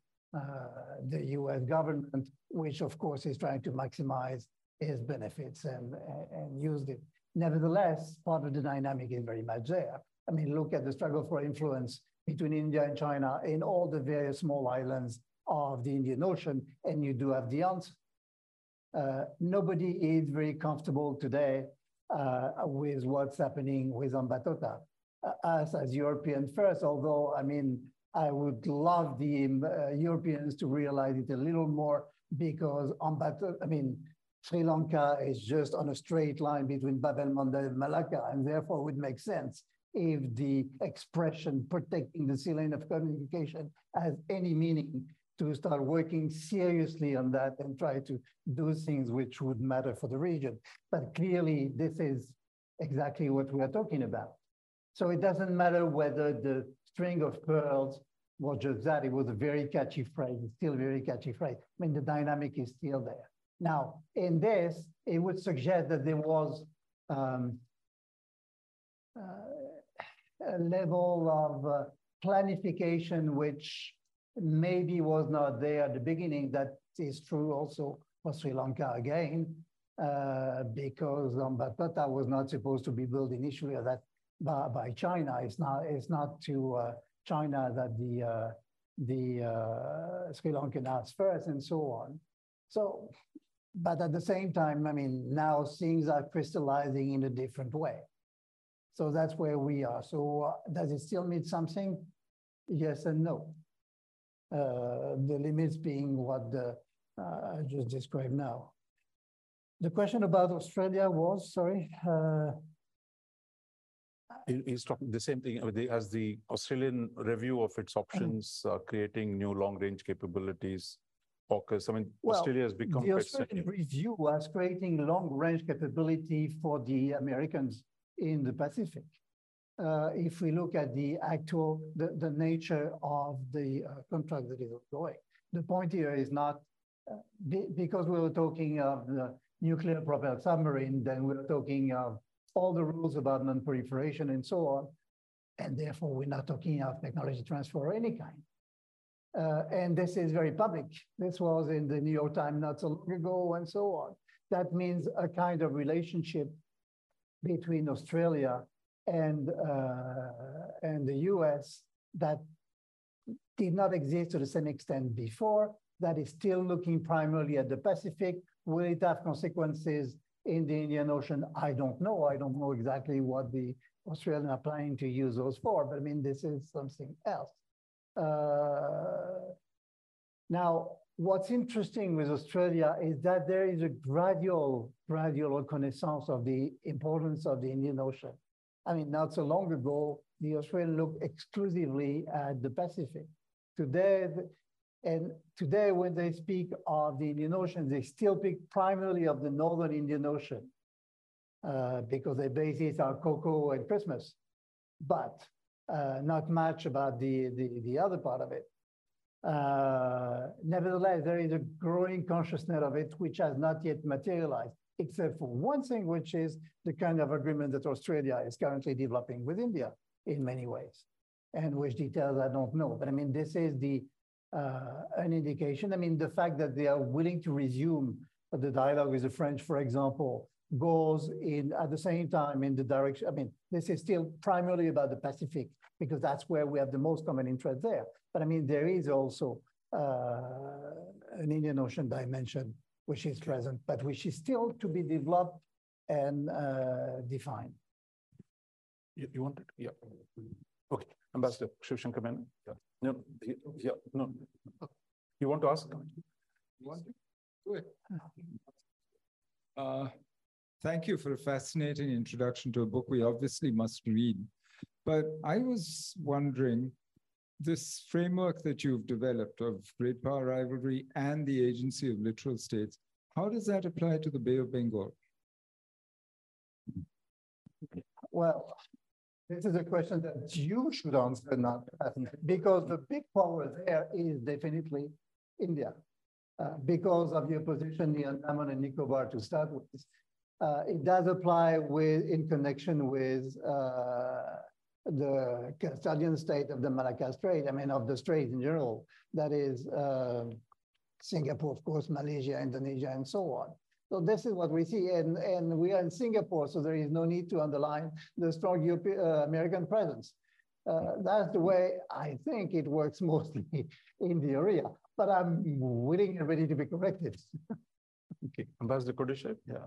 the US government, which of course is trying to maximize its benefits and, and used it. Nevertheless, part of the dynamic is very much there. I mean, look at the struggle for influence between India and China in all the various small islands of the Indian Ocean, and you do have the answer. Uh, nobody is very comfortable today uh, with what's happening with Hambantota. Uh, us as European first, although, I mean, I would love the uh, Europeans to realize it a little more because Hambantota, I mean, Sri Lanka is just on a straight line between Bab el Mandeb and Malacca, and therefore would make sense if the expression protecting the sea lane of communication has any meaning to start working seriously on that and try to do things which would matter for the region. But clearly, this is exactly what we are talking about. So it doesn't matter whether the string of pearls was just that, it was a very catchy phrase, it's still a very catchy phrase. I mean, the dynamic is still there. Now, in this, it would suggest that there was um, uh, a level of uh, planification which maybe was not there at the beginning. That is true also for Sri Lanka again, uh, because Hambantota was not supposed to be built initially at that by, by China. It's not, it's not to uh, China that the, uh, the uh, Sri Lankan asked first and so on. So, but at the same time, I mean, now things are crystallizing in a different way. So that's where we are. So uh, does it still mean something? Yes and no. Uh, the limits being what the, uh, I just described now. The question about Australia was, sorry. Uh, He's talking the same thing as the Australian review of its options, uh, creating new long-range capabilities. AUKUS. I mean, well, Australia has become the Australian review was creating long-range capability for the Americans in the Pacific uh, if we look at the actual, the, the nature of the uh, contract that is ongoing. The point here is not, uh, be, because we were talking of the nuclear propelled submarine, then we we're talking of all the rules about non-proliferation and so on. And therefore, we're not talking of technology transfer of any kind. Uh, and this is very public. This was in the New York Times not so long ago and so on. That means a kind of relationship between Australia and, uh, and the US that did not exist to the same extent before, that is still looking primarily at the Pacific. Will it have consequences in the Indian Ocean? I don't know. I don't know exactly what the Australians are planning to use those for, but I mean, this is something else. Uh, now, what's interesting with Australia is that there is a gradual, gradual reconnaissance of the importance of the Indian Ocean. I mean, not so long ago, the Australians looked exclusively at the Pacific. Today, and today when they speak of the Indian Ocean, they still speak primarily of the Northern Indian Ocean uh, because their bases are Cocos and Christmas, but uh, not much about the, the, the other part of it. Uh, nevertheless, there is a growing consciousness of it, which has not yet materialized, except for one thing, which is the kind of agreement that Australia is currently developing with India in many ways, and which details I don't know. But I mean, this is the an indication. I mean, the fact that they are willing to resume the dialogue with the French, for example, goes in at the same time in the direction. I mean, this is still primarily about the Pacific because that's where we have the most common interest there. But I mean, there is also uh, an Indian Ocean dimension which is present, but which is still to be developed and uh, defined. You, you want it? Yeah. Okay. Ambassador Shivshankar Menon? Yeah. No, yeah, no. You want to ask? You want to? Go ahead. Uh, thank you for a fascinating introduction to a book we obviously must read. But I was wondering, this framework that you've developed of great power rivalry and the agency of littoral states, how does that apply to the Bay of Bengal? Well, this is a question that you should answer, not because the big power there is definitely India, uh, because of your position in Andaman and Nicobar to start with. Uh, it does apply with in connection with uh, the custodian state of the Malacca Strait, I mean, of the strait in general, that is uh, Singapore, of course, Malaysia, Indonesia, and so on. So this is what we see, and, and we are in Singapore, so there is no need to underline the strong European, uh, American presence. Uh, that's the way I think it works mostly in the area, but I'm willing and ready to be corrected. okay, Ambassador Kudashev. Yeah.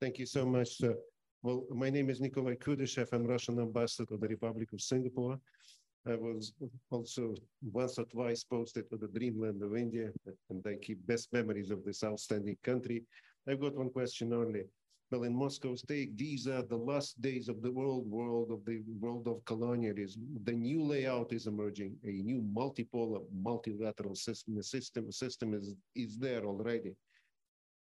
Thank you so much, sir. Well, my name is Nikolai Kudashev. I'm Russian ambassador to the Republic of Singapore. I was also once or twice posted to the dreamland of India, and I keep best memories of this outstanding country. I've got one question only. Well, in Moscow state, these are the last days of the world world of the world of colonialism. The new layout is emerging. A new multipolar, multilateral system, system, system is, is there already.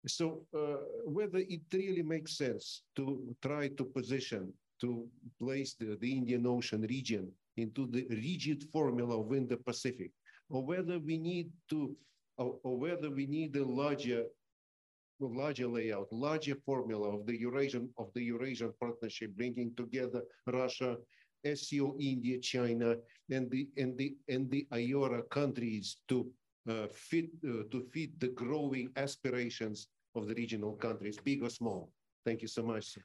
So uh, whether it really makes sense to try to position, to place the, the Indian Ocean region into the rigid formula of Indo-Pacific, or whether we need to, or, or whether we need a larger larger layout, larger formula of the Eurasian of the Eurasian partnership, bringing together Russia, SCO, India, China, and the and the and the IORA countries to uh, fit uh, to fit the growing aspirations of the regional countries, big or small. Thank you so much.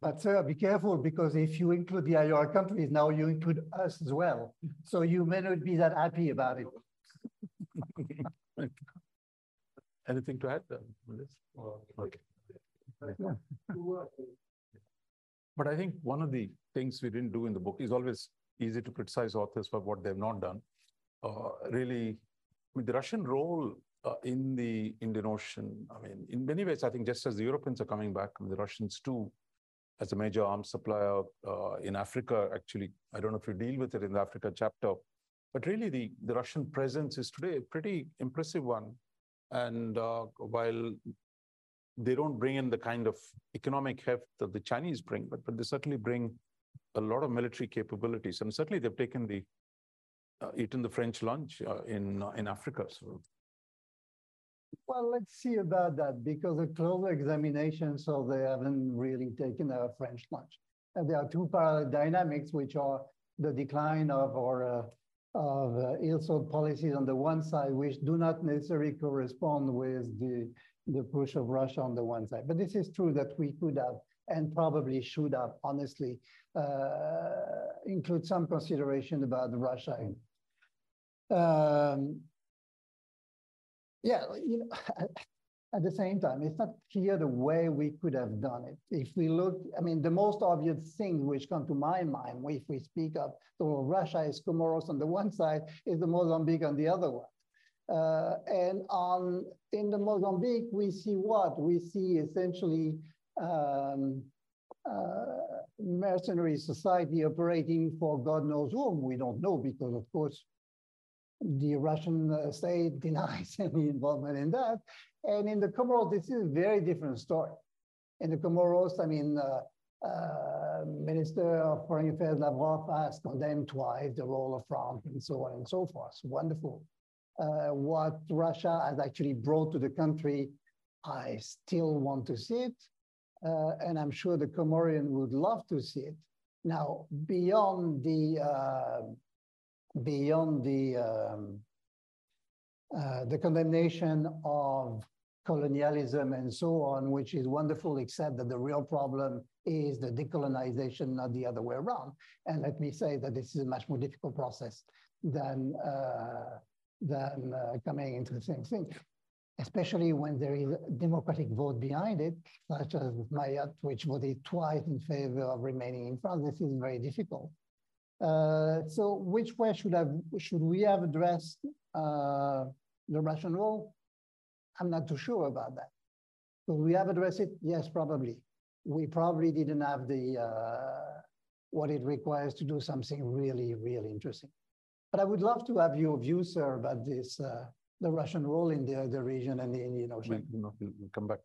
But sir, be careful because if you include the IR countries, now you include us as well. So you may not be that happy about it. Anything to add on this? Okay. But I think one of the things we didn't do in the book is always easy to criticize authors for what they've not done. Uh, really, I mean, the Russian role uh, in the Indian Ocean. I mean, in many ways, I think just as the Europeans are coming back, the Russians too, as a major arms supplier uh, in Africa, actually, I don't know if you deal with it in the Africa chapter, but really the, the Russian presence is today a pretty impressive one. And uh, while they don't bring in the kind of economic heft that the Chinese bring, but, but they certainly bring a lot of military capabilities. And certainly they've taken the, uh, eaten the French lunch uh, in, uh, in Africa. So well, let's see about that because a closer examination, so they haven't really taken a French lunch. And there are two parallel dynamics, which are the decline of our uh, of uh, ill-thought policies on the one side, which do not necessarily correspond with the, the push of Russia on the one side. But this is true that we could have and probably should have, honestly, uh, include some consideration about Russia. Um, yeah, you know, at the same time, it's not clear the way we could have done it. If we look, I mean, the most obvious thing which come to my mind if we speak of so Russia is Comoros on the one side, is the Mozambique on the other one. Uh, and on in the Mozambique, we see what? We see essentially um, uh, mercenary society operating for God knows whom. We don't know because, of course, the Russian uh, state denies any involvement in that. And in the Comoros, this is a very different story. In the Comoros, I mean, uh, uh, Minister of Foreign Affairs Lavrov has condemned twice the role of France and so on and so forth. Wonderful. Uh, what Russia has actually brought to the country, I still want to see it. Uh, and I'm sure the Comorian would love to see it. Now, beyond the uh, beyond the um, uh, the condemnation of colonialism and so on, which is wonderful, except that the real problem is the decolonization, not the other way around. And let me say that this is a much more difficult process than, uh, than uh, coming into the same thing, especially when there is a democratic vote behind it, such as Mayotte, which voted twice in favor of remaining in France. This is very difficult. Uh, so which way should, have, should we have addressed uh, the Russian role? I'm not too sure about that. Will we have addressed it? Yes, probably. We probably didn't have the uh, what it requires to do something really, really interesting. But I would love to have your view, sir, about this, uh, the Russian role in the, the region and the Indian Ocean. We'll, we'll come back.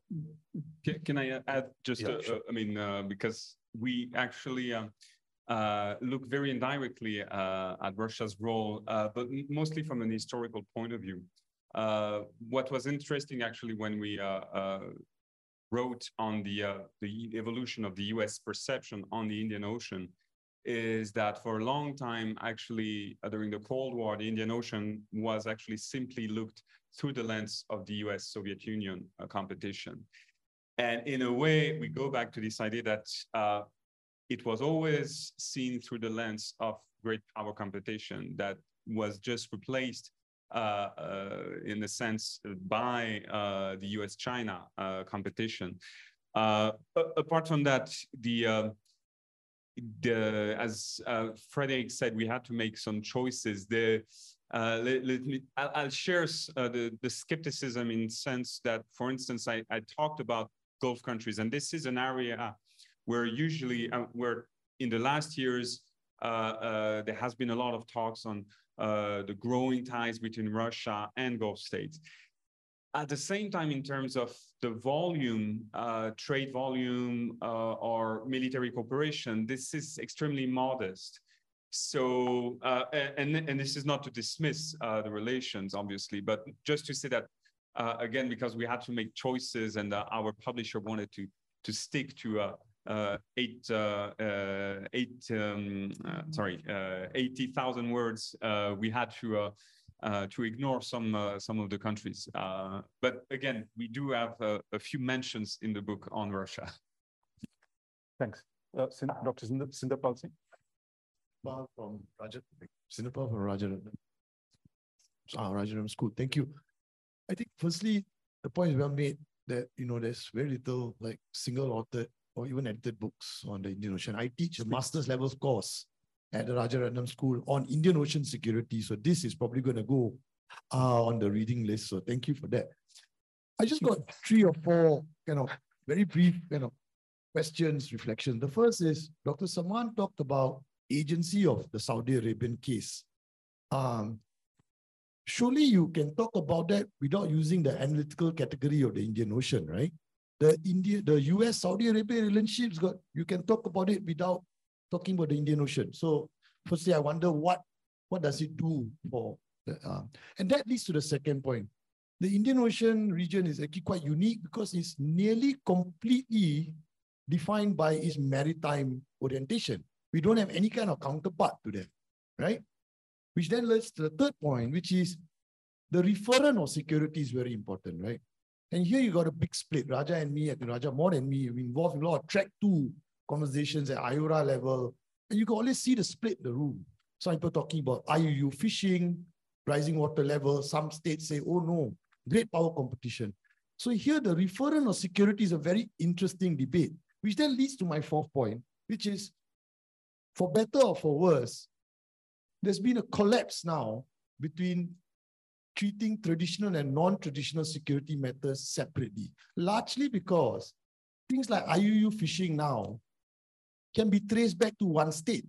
Can, can I add just, yeah, a, sure. I mean, uh, because we actually um, uh, look very indirectly uh, at Russia's role, uh, but mostly from an historical point of view. What was interesting actually when we wrote on the, the evolution of the US perception on the Indian Ocean is that for a long time, actually, uh, during the Cold War, the Indian Ocean was actually simply looked through the lens of the US Soviet Union uh, competition. And in a way, we go back to this idea that uh, it was always seen through the lens of great power competition that was just replaced uh, uh, in a sense by uh, the US-China competition. apart from that, the the as Frederic said, we had to make some choices. The uh, let, let, me, I'll, I'll share uh, the, the skepticism in sense that, for instance, I, I talked about Gulf countries, and this is an area where usually, uh, where in the last years, there has been a lot of talks on uh, the growing ties between Russia and Gulf states. At the same time, in terms of the volume, uh, trade volume uh, or military cooperation, this is extremely modest. So, uh, and, and this is not to dismiss uh, the relations, obviously, but just to say that, again, because we had to make choices and our publisher wanted to, to stick to a, uh, eight, uh, uh, eight um, sorry, 80,000 words, we had to uh, to ignore some uh, some of the countries. Uh, but again, we do have a few mentions in the book on Russia. Thanks. Dr. Sinderpal Singh? from Raja, Sinderpal from Raja, ah, Rajaratnam School. Thank you. I think firstly, the point is well made that, you know, there's very little like single author or even edited books on the Indian Ocean. I teach a master's level course at the Rajaratnam School on Indian Ocean security. So this is probably going to go uh, on the reading list. So thank you for that. I just got three or four kind of very brief kind of questions, reflections. The first is Dr. Samaan talked about agency of the Saudi Arabian case. Um, surely you can talk about that without using the analytical category of the Indian Ocean, right? The India, the US Saudi Arabia relationships got you can talk about it without talking about the Indian Ocean. So firstly, I wonder what what does it do for the, uh, and that leads to the second point. The Indian Ocean region is actually quite unique because it's nearly completely defined by its maritime orientation. We don't have any kind of counterpart to that, right? which then leads to the third point, which is the referent of security is very important, right? And here you got a big split. Raja and me, and Raja more than me, we involved in a lot of track two conversations at IORA level. And you can always see the split in the room. Some people talking about IUU fishing, rising water level. Some states say, oh no, great power competition. So here the referent of security is a very interesting debate, which then leads to my fourth point, which is for better or for worse, there's been a collapse now between treating traditional and non-traditional security matters separately, largely because things like IUU fishing now can be traced back to one state.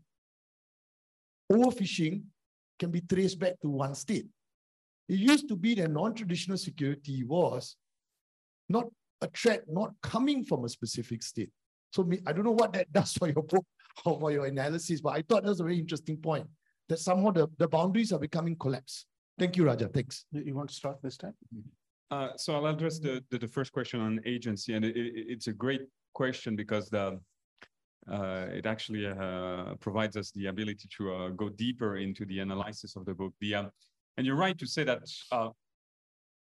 Overfishing can be traced back to one state. It used to be that non-traditional security was not a threat not coming from a specific state. So I don't know what that does for your book or for your analysis, but I thought that was a very interesting point that somehow the, the boundaries are becoming collapsed. Thank you, Raja. Thanks. You want to start this time? Uh, so I'll address the, the, the, first question on agency, and it, it, it's a great question because the uh, it actually uh, provides us the ability to uh, go deeper into the analysis of the book. The um, and you're right to say that uh,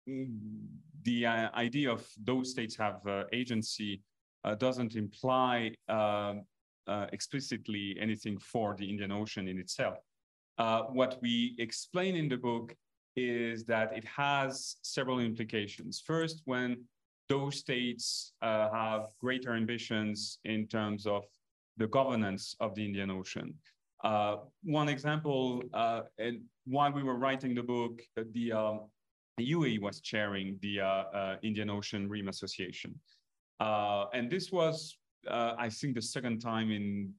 the uh, idea of those states have agency doesn't imply um, explicitly anything for the Indian Ocean in itself. Uh, what we explain in the book is that it has several implications. First, when those states uh, have greater ambitions in terms of the governance of the Indian Ocean. Uh, one example, uh, and while we were writing the book, uh, the UAE was chairing the Indian Ocean Rim Association. and this was, I think, the second time in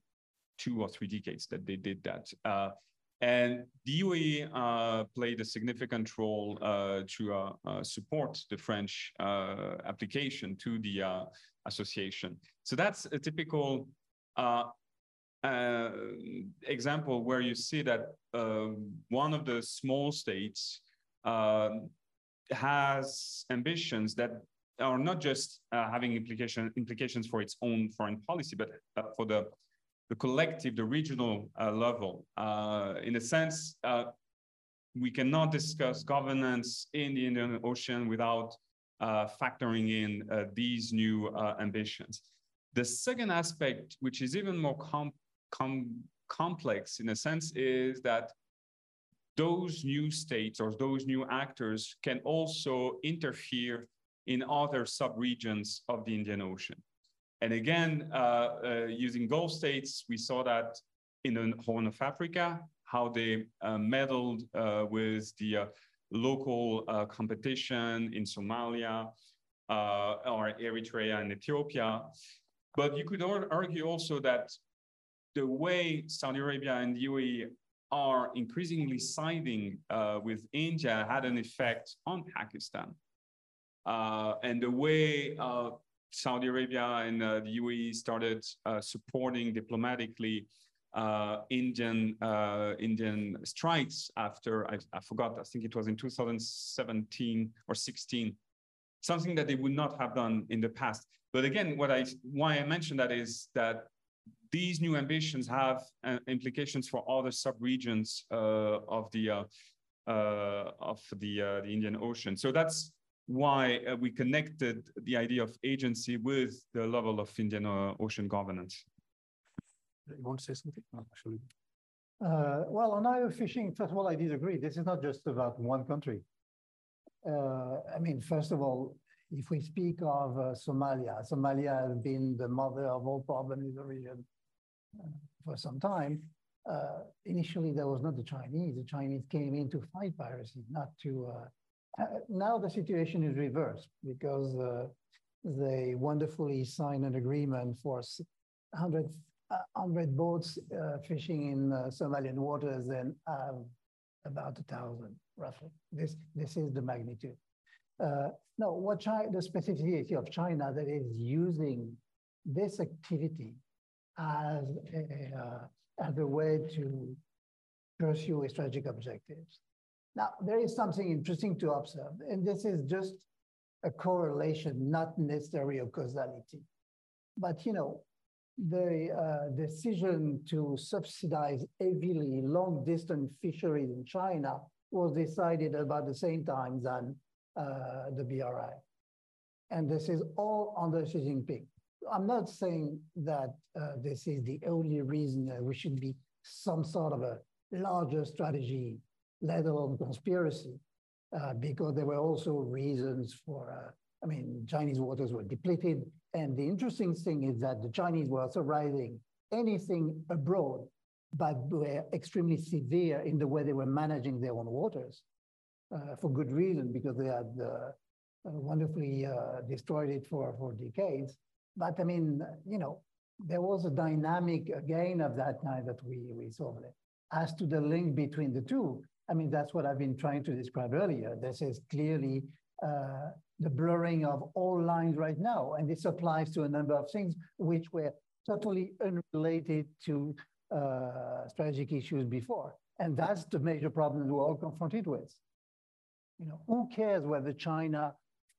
two or three decades that they did that. And UAE uh, played a significant role uh, to uh, uh support the French uh, application to the uh, association. So that's a typical example where you see that um, one of the small states um, has ambitions that are not just having implication, implications for its own foreign policy, but for the the collective, the regional uh, level. Uh, in a sense, uh, we cannot discuss governance in the Indian Ocean without uh, factoring in uh, these new uh, ambitions. The second aspect, which is even more com com complex in a sense, is that those new states or those new actors can also interfere in other subregions of the Indian Ocean. And again, uh, uh, using Gulf states, we saw that in the Horn of Africa, how they uh, meddled with the local competition in Somalia or Eritrea and Ethiopia. But you could argue also that the way Saudi Arabia and the UAE are increasingly siding uh, with India had an effect on Pakistan. Uh, and the way uh, Saudi Arabia and uh, the UAE started uh, supporting diplomatically uh, Indian uh, Indian strikes after I, I, forgot I think it was in 2017 or 16 something that they would not have done in the past. But again what I why I mentioned that is that these new ambitions have uh, implications for other subregions of the of the the Indian Ocean. So that's why uh, we connected the idea of agency with the level of Indian uh, Ocean governance. You want to say something? Oh. Uh, well, on IUU fishing, first of all, I disagree. This is not just about one country. Uh, I mean, first of all, if we speak of uh, Somalia, Somalia has been the mother of all problems in the region uh, for some time. initially, there was not the Chinese. The Chinese came in to fight piracy, not to now the situation is reversed because uh, they wonderfully signed an agreement for 100, 100 boats uh, fishing in Somalian waters and have about a thousand roughly. This, this is the magnitude. Uh, no, what China, the specificity of China that is using this activity as a, uh, as a way to pursue strategic objectives. Now, there is something interesting to observe, and this is just a correlation, not necessarily a causality. But, you know, the uh, decision to subsidize heavily long distance fisheries in China was decided about the same time than uh, the BRI. And this is all under Xi Jinping. I'm not saying that uh, this is the only reason we should be some sort of a larger strategy, let alone conspiracy, uh, because there were also reasons for, uh, I mean, Chinese waters were depleted. And the interesting thing is that the Chinese were authorizing anything abroad, but were extremely severe in the way they were managing their own waters uh, for good reason, because they had uh, wonderfully uh, destroyed it for, for decades. But I mean, you know, there was a dynamic again of that kind that we, we saw there. As to the link between the two, I mean, that's what I've been trying to describe earlier. This is clearly uh, the blurring of all lines right now. And this applies to a number of things which were totally unrelated to uh, strategic issues before. And that's the major problem we're all confronted with. You know, who cares whether China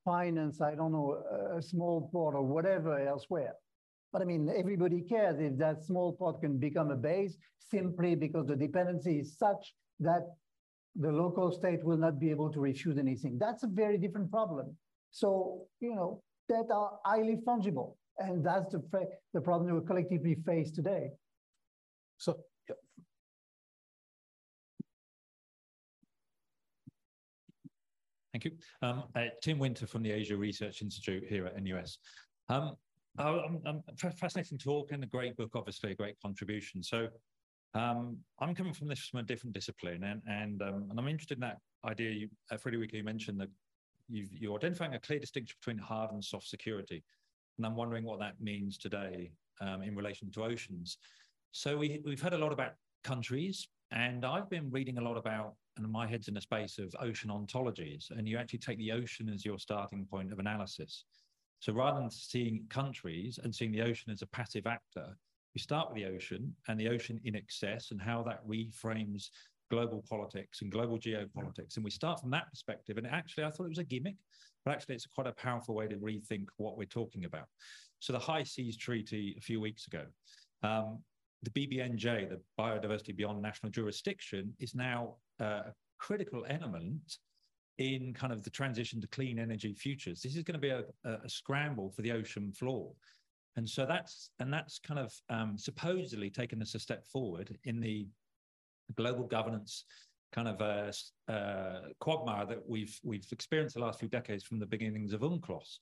finance, I don't know, a small port or whatever elsewhere? But I mean, everybody cares if that small port can become a base simply because the dependency is such that the local state will not be able to refuse anything. That's a very different problem. So, you know, that are highly fungible. And that's the, the problem we collectively face today. So, yeah. Thank you. Um, uh, Tim Winter from the Asia Research Institute here at NUS. Um, I'm, I'm fascinating talk and a great book, obviously a great contribution. So um, I'm coming from this from a different discipline, and and um, and I'm interested in that idea. You, uh, Federico, you mentioned that you are identifying a clear distinction between hard and soft security, and I'm wondering what that means today um, in relation to oceans. So we we've heard a lot about countries, and I've been reading a lot about, and my head's in the space of ocean ontologies, and you actually take the ocean as your starting point of analysis. So rather than seeing countries and seeing the ocean as a passive actor, we start with the ocean and the ocean in excess and how that reframes global politics and global geopolitics. And we start from that perspective. And actually, I thought it was a gimmick, but actually, it's quite a powerful way to rethink what we're talking about. So, the High Seas Treaty a few weeks ago, um, the BBNJ, the Biodiversity Beyond National Jurisdiction, is now uh, a critical element in kind of the transition to clean energy futures. This is going to be a, a scramble for the ocean floor. And so that's and that's kind of um, supposedly taken us a step forward in the global governance kind of a uh, uh, quagmire that we've we've experienced the last few decades from the beginnings of UNCLOS.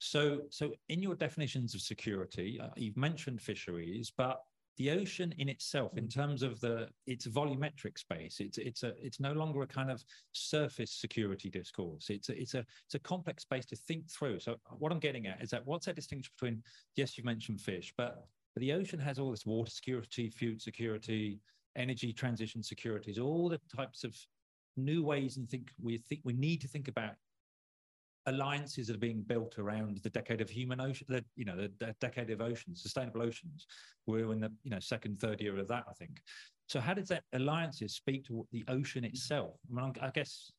So, so in your definitions of security, uh, you've mentioned fisheries, but the ocean in itself, in mm. terms of the its volumetric space, it's it's a it's no longer a kind of surface security discourse. It's a, it's a it's a complex space to think through. So what I'm getting at is that what's that distinction between? Yes, you mentioned fish, but but the ocean has all this water security, food security, energy transition securities, all the types of new ways and think we think we need to think about alliances that are being built around the decade of human ocean, the, you know, the, the, decade of oceans, sustainable oceans. We're in the, you know, second, third year of that, I think. So how does that alliances speak to the ocean itself? I mean, I guess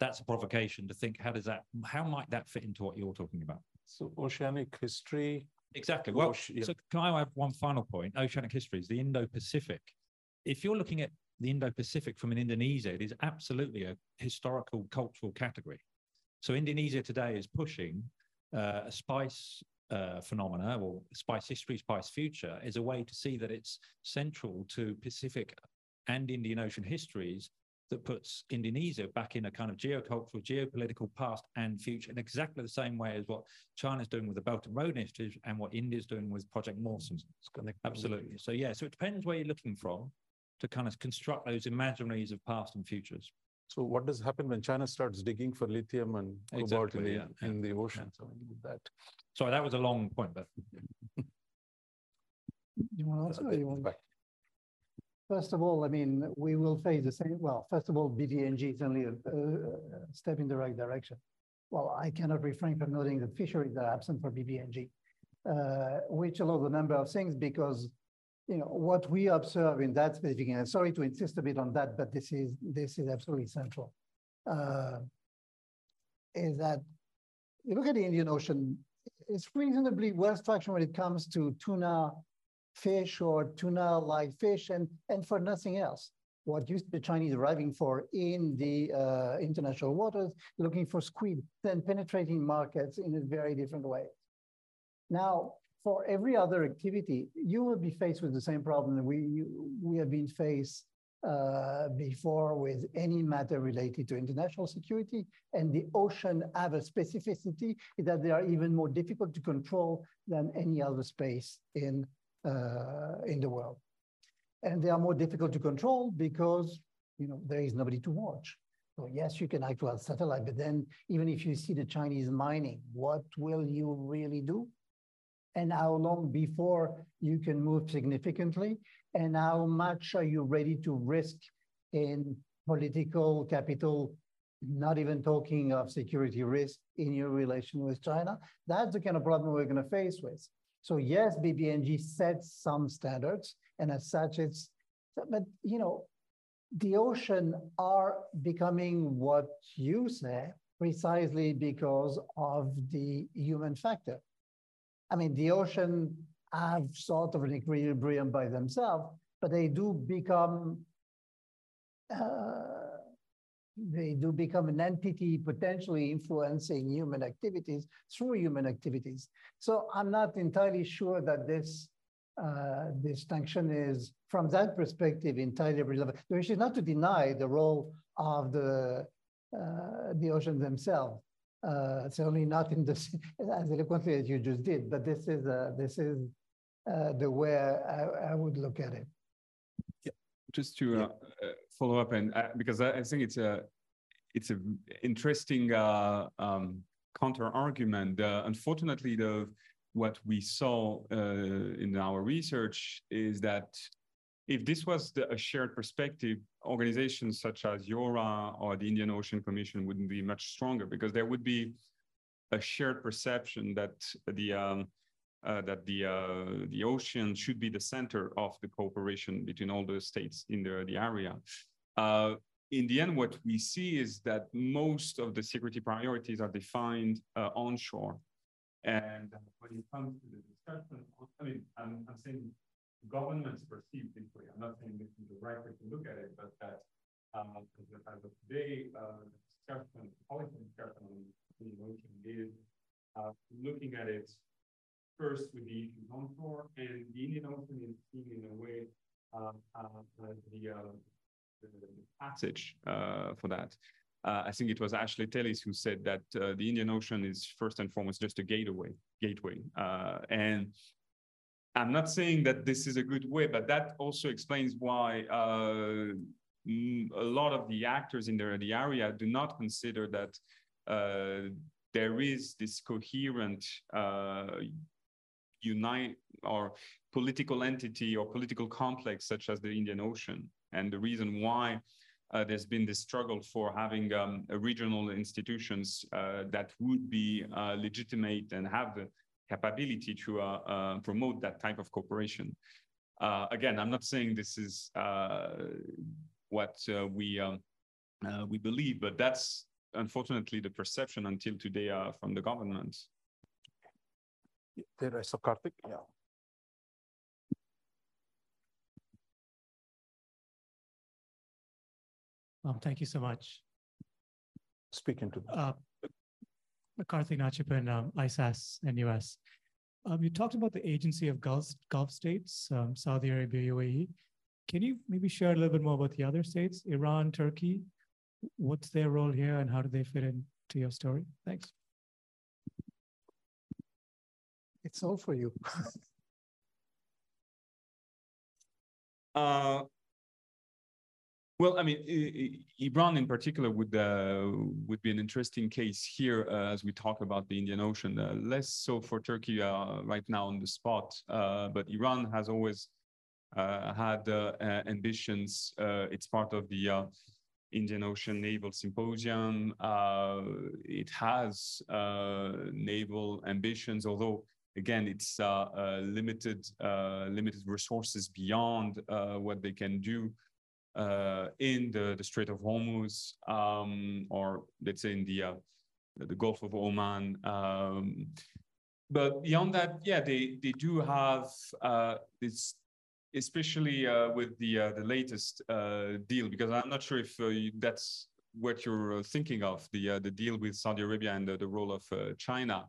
that's a provocation to think, how does that, how might that fit into what you're talking about? So oceanic history. Exactly. Well, yeah. so can I have one final point? Oceanic history is the Indo-Pacific. If you're looking at the Indo-Pacific from an Indonesia, it is absolutely a historical, cultural category. So Indonesia today is pushing uh, a spice uh, phenomena or spice history, spice future is a way to see that it's central to Pacific and Indian Ocean histories that puts Indonesia back in a kind of geocultural, geopolitical past and future in exactly the same way as what China's doing with the Belt and Road Initiative and what India's doing with Project Mausam. Absolutely. So yeah, so it depends where you're looking from to kind of construct those imaginaries of past and futures. So what does happen when China starts digging for lithium and cobalt in, the, yeah, in the ocean? Yeah. So that. Sorry, that was a long point, but. you want to answer? you want back? First of all, I mean, we will face the same. Well, first of all, BBNJ is only a, a step in the right direction. Well, I cannot refrain from noting that fisheries are absent for BBNJ, uh, which allows a number of things because you know, what we observe in that specific, and sorry to insist a bit on that, but this is this is absolutely central, uh, is that you look at the Indian Ocean, it's reasonably well structured when it comes to tuna fish or tuna-like fish and, and for nothing else. What used to be Chinese arriving for in the uh, international waters, looking for squid, then penetrating markets in a very different way. Now, for every other activity, you will be faced with the same problem that we, we have been faced uh, before with any matter related to international security. And the ocean have a specificity that they are even more difficult to control than any other space in, uh, in the world. And they are more difficult to control because you know there is nobody to watch. So yes, you can act with satellite, but then even if you see the Chinese mining, what will you really do? And how long before you can move significantly, and how much are you ready to risk in political capital, not even talking of security risk in your relation with China. That's the kind of problem we're going to face with. So yes, BBNJ sets some standards, and as such, it's, but you know, the ocean are becoming what you say precisely because of the human factor. I mean, the ocean have sort of an equilibrium by themselves, but they do become uh, they do become an entity potentially influencing human activities through human activities. So I'm not entirely sure that this uh, distinction is, from that perspective, entirely relevant. Which is not to deny the role of the uh, the oceans themselves, uh, certainly not in this as eloquently as you just did, but this is uh, this is uh, the way I, I, would look at it. Yeah, just to uh, uh, follow up, and uh, because I, I, think it's a it's a interesting um, counter argument. unfortunately, the what we saw in our research is that if this was the, a shared perspective, organizations such as IORA or the Indian Ocean Commission wouldn't be much stronger because there would be a shared perception that the um, uh, that the uh, the ocean should be the center of the cooperation between all the states in the, the area. Uh, in the end, what we see is that most of the security priorities are defined uh, onshore. And when it comes to the discussion, I mean, I'm, I'm saying governments perceive this way. I'm not saying this is the right way to look at it, but that um, as of today, uh, discussion, policy discussion on the is uh, looking at it first with the issues onshore, and the Indian Ocean is seen in a way uh, uh, the, uh, the, the, passage uh, for that. Uh, I think it was Ashley Tellis who said that uh, the Indian Ocean is first and foremost just a gateway, gateway, and I'm not saying that this is a good way, but that also explains why uh, a lot of the actors in the, the area do not consider that uh, there is this coherent uh, unite or political entity or political complex such as the Indian Ocean. And the reason why uh, there's been this struggle for having um, regional institutions uh, that would be uh, legitimate and have the capability to uh, uh, promote that type of cooperation. Uh, again, I'm not saying this is what we um, we believe, but that's unfortunately the perception until today from the government. There is Karthik, yeah. Um, thank you so much. Speaking to uh, Karthik Nachiappan, um, ISAS NUS. Um, you talked about the agency of Gulf, Gulf states, um, Saudi Arabia, UAE. Can you maybe share a little bit more about the other states, Iran, Turkey? What's their role here and how do they fit into your story? Thanks. It's all for you. uh, well, I mean, Iran in particular would uh, would be an interesting case here uh, as we talk about the Indian Ocean. Uh, less so for Turkey uh, right now on the spot, uh, but Iran has always uh, had ambitions. it's part of the Indian Ocean Naval Symposium. it has naval ambitions, although again, it's limited limited resources beyond what they can do uh, in the, the Strait of Hormuz, um, or let's say in the uh, the Gulf of Oman. Um, but beyond that, yeah, they they do have uh, this, especially uh, with the uh, the latest uh, deal, because I'm not sure if uh, that's what you're thinking of the the deal with Saudi Arabia and the, the role of China.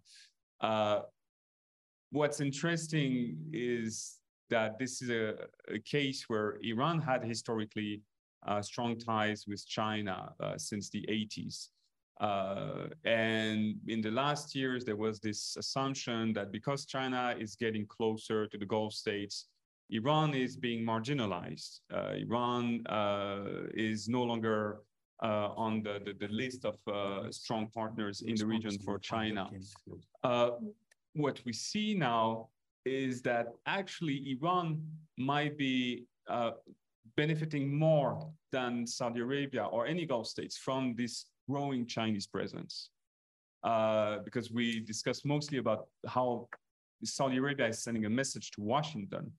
what's interesting is that this is a, a case where Iran had historically strong ties with China since the 80s. Uh, and in the last years, there was this assumption that because China is getting closer to the Gulf states, Iran is being marginalized. Uh, Iran uh, is no longer uh, on the, the, the, list of uh, strong partners in the region for China. Uh, what we see now is that actually Iran might be benefiting more than Saudi Arabia or any Gulf states from this growing Chinese presence. Uh, because we discussed mostly about how Saudi Arabia is sending a message to Washington.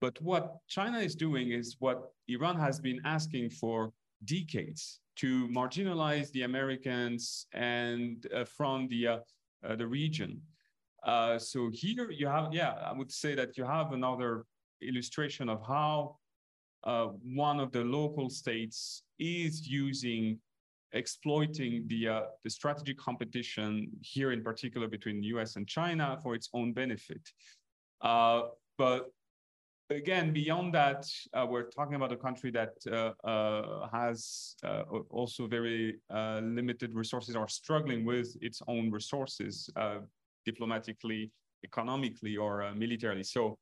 But what China is doing is what Iran has been asking for decades to marginalize the Americans and uh, from the, uh, uh the region. Uh, so here you have, yeah, I would say that you have another illustration of how uh, one of the local states is using exploiting the, uh, the strategic competition here in particular between the US and China for its own benefit. Uh, but again, beyond that, uh, we're talking about a country that has also very limited resources or struggling with its own resources diplomatically, economically, or militarily. So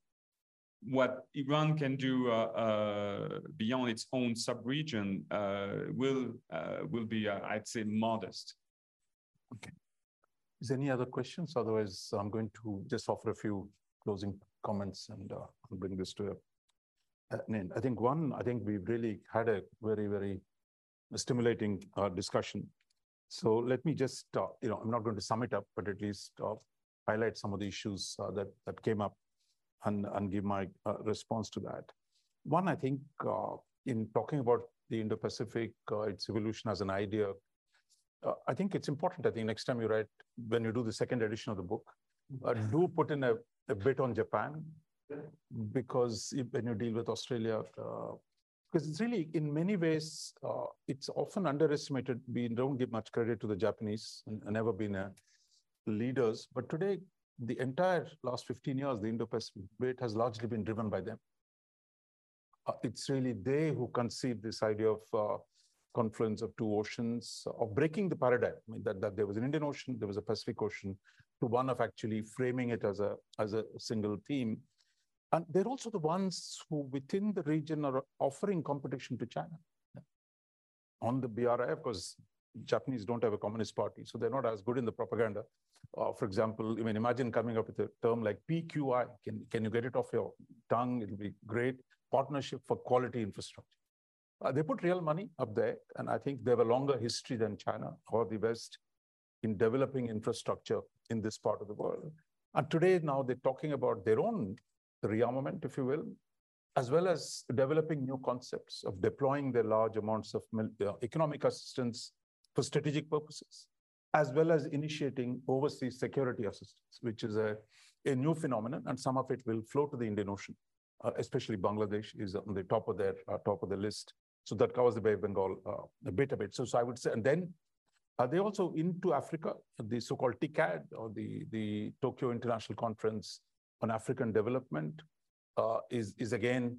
what Iran can do uh, uh, beyond its own sub-region uh, will will be, I'd say, modest. Okay. Is there any other questions? Otherwise, I'm going to just offer a few closing comments and uh, bring this to an end. I think one, I think we've really had a very, very stimulating uh, discussion. So let me just, uh, you know, I'm not going to sum it up, but at least highlight some of the issues that that came up and, and give my uh, response to that. One, I think uh, in talking about the Indo-Pacific, uh, its evolution as an idea, uh, I think it's important, I think next time you write, when you do the second edition of the book, uh, do put in a, a bit on Japan, because if, when you deal with Australia, because uh, it's really, in many ways, it's often underestimated. We don't give much credit to the Japanese, and, never been a leaders. But today, the entire last 15 years, the Indo-Pacific debate has largely been driven by them. Uh, it's really they who conceived this idea of uh, confluence of two oceans, of breaking the paradigm. I mean, that, that there was an Indian Ocean, there was a Pacific Ocean, to one of actually framing it as a, as a single theme. And they're also the ones who within the region are offering competition to China. On the BRI, because Japanese don't have a communist party, so they're not as good in the propaganda. Uh, for example, I mean, imagine coming up with a term like PQI. Can, can you get it off your tongue? It'll be great. Partnership for Quality Infrastructure. Uh, they put real money up there, and I think they have a longer history than China or the West in developing infrastructure in this part of the world. And today, now they're talking about their own rearmament, if you will, as well as developing new concepts of deploying their large amounts of uh, economic assistance for strategic purposes as well as initiating overseas security assistance, which is a, a new phenomenon, and some of it will flow to the Indian Ocean, uh, especially Bangladesh is on the top of their uh, top of the list. So that covers the Bay of Bengal uh, a bit a bit. So, so I would say, and then are they also into Africa, the so-called TICAD or the, the Tokyo International Conference on African Development uh, is, is again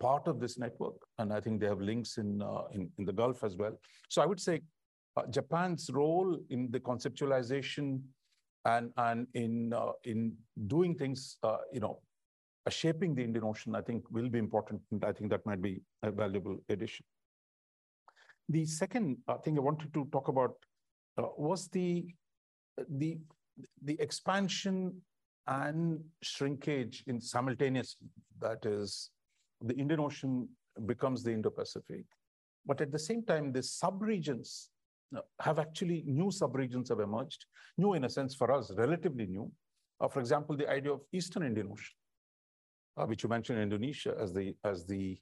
part of this network. And I think they have links in, uh, in, in the Gulf as well. So I would say uh, Japan's role in the conceptualization and, and in, uh, in doing things, uh, you know, shaping the Indian Ocean, I think will be important. And I think that might be a valuable addition. The second thing I wanted to talk about was the, the, the expansion and shrinkage in simultaneous. That is, the Indian Ocean becomes the Indo-Pacific. But at the same time, the subregions have actually new subregions have emerged, new in a sense for us, relatively new. Uh, for example, the idea of Eastern Indian Ocean, uh, which you mentioned Indonesia as the as the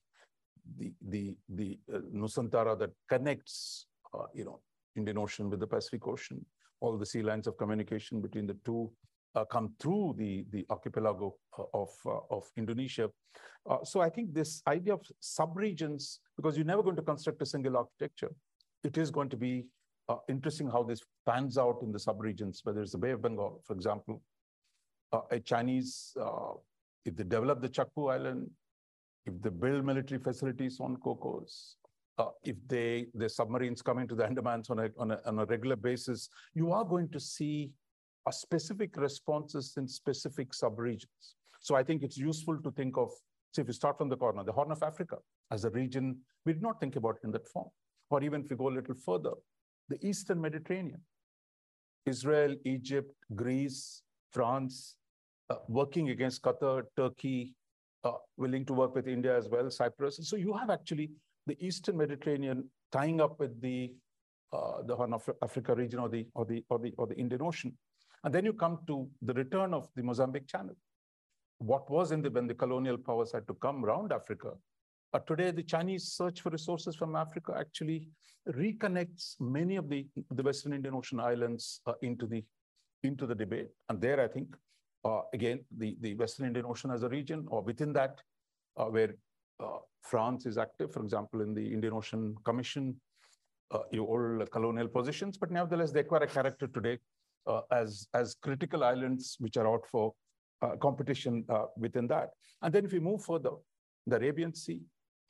the the the uh, Nusantara that connects uh, you know Indian Ocean with the Pacific Ocean, all the sea lines of communication between the two uh, come through the, the archipelago uh, of, uh, of Indonesia. Uh, so I think this idea of subregions, because you're never going to construct a single architecture, it is going to be uh, interesting how this pans out in the subregions, whether it's the Bay of Bengal, for example. Uh, a Chinese, if they develop the Kyaukphyu Island, if they build military facilities on Cocos, uh, if they the submarines come into the Andamans on a, on a, on a regular basis, you are going to see a specific responses in specific subregions. So I think it's useful to think of, say, if you start from the corner, the Horn of Africa as a region, we did not think about it in that form. Or even if we go a little further, the Eastern Mediterranean, Israel, Egypt, Greece, France, uh, working against Qatar, Turkey, uh, willing to work with India as well, Cyprus. So you have actually the Eastern Mediterranean tying up with the uh, the Horn of Africa region or the or the or the or the Indian Ocean, and then you come to the return of the Mozambique Channel. What was in the when the colonial powers had to come around Africa, uh, today the Chinese search for resources from Africa actually reconnects many of the the Western Indian Ocean islands uh, into the into the debate, and there I think uh, again the the Western Indian Ocean as a region, or within that, uh, where uh, France is active, for example, in the Indian Ocean Commission, uh, your old colonial positions, but nevertheless, they acquire a character today uh, as, as critical islands which are out for uh, competition uh, within that. And then if we move further, the Arabian Sea,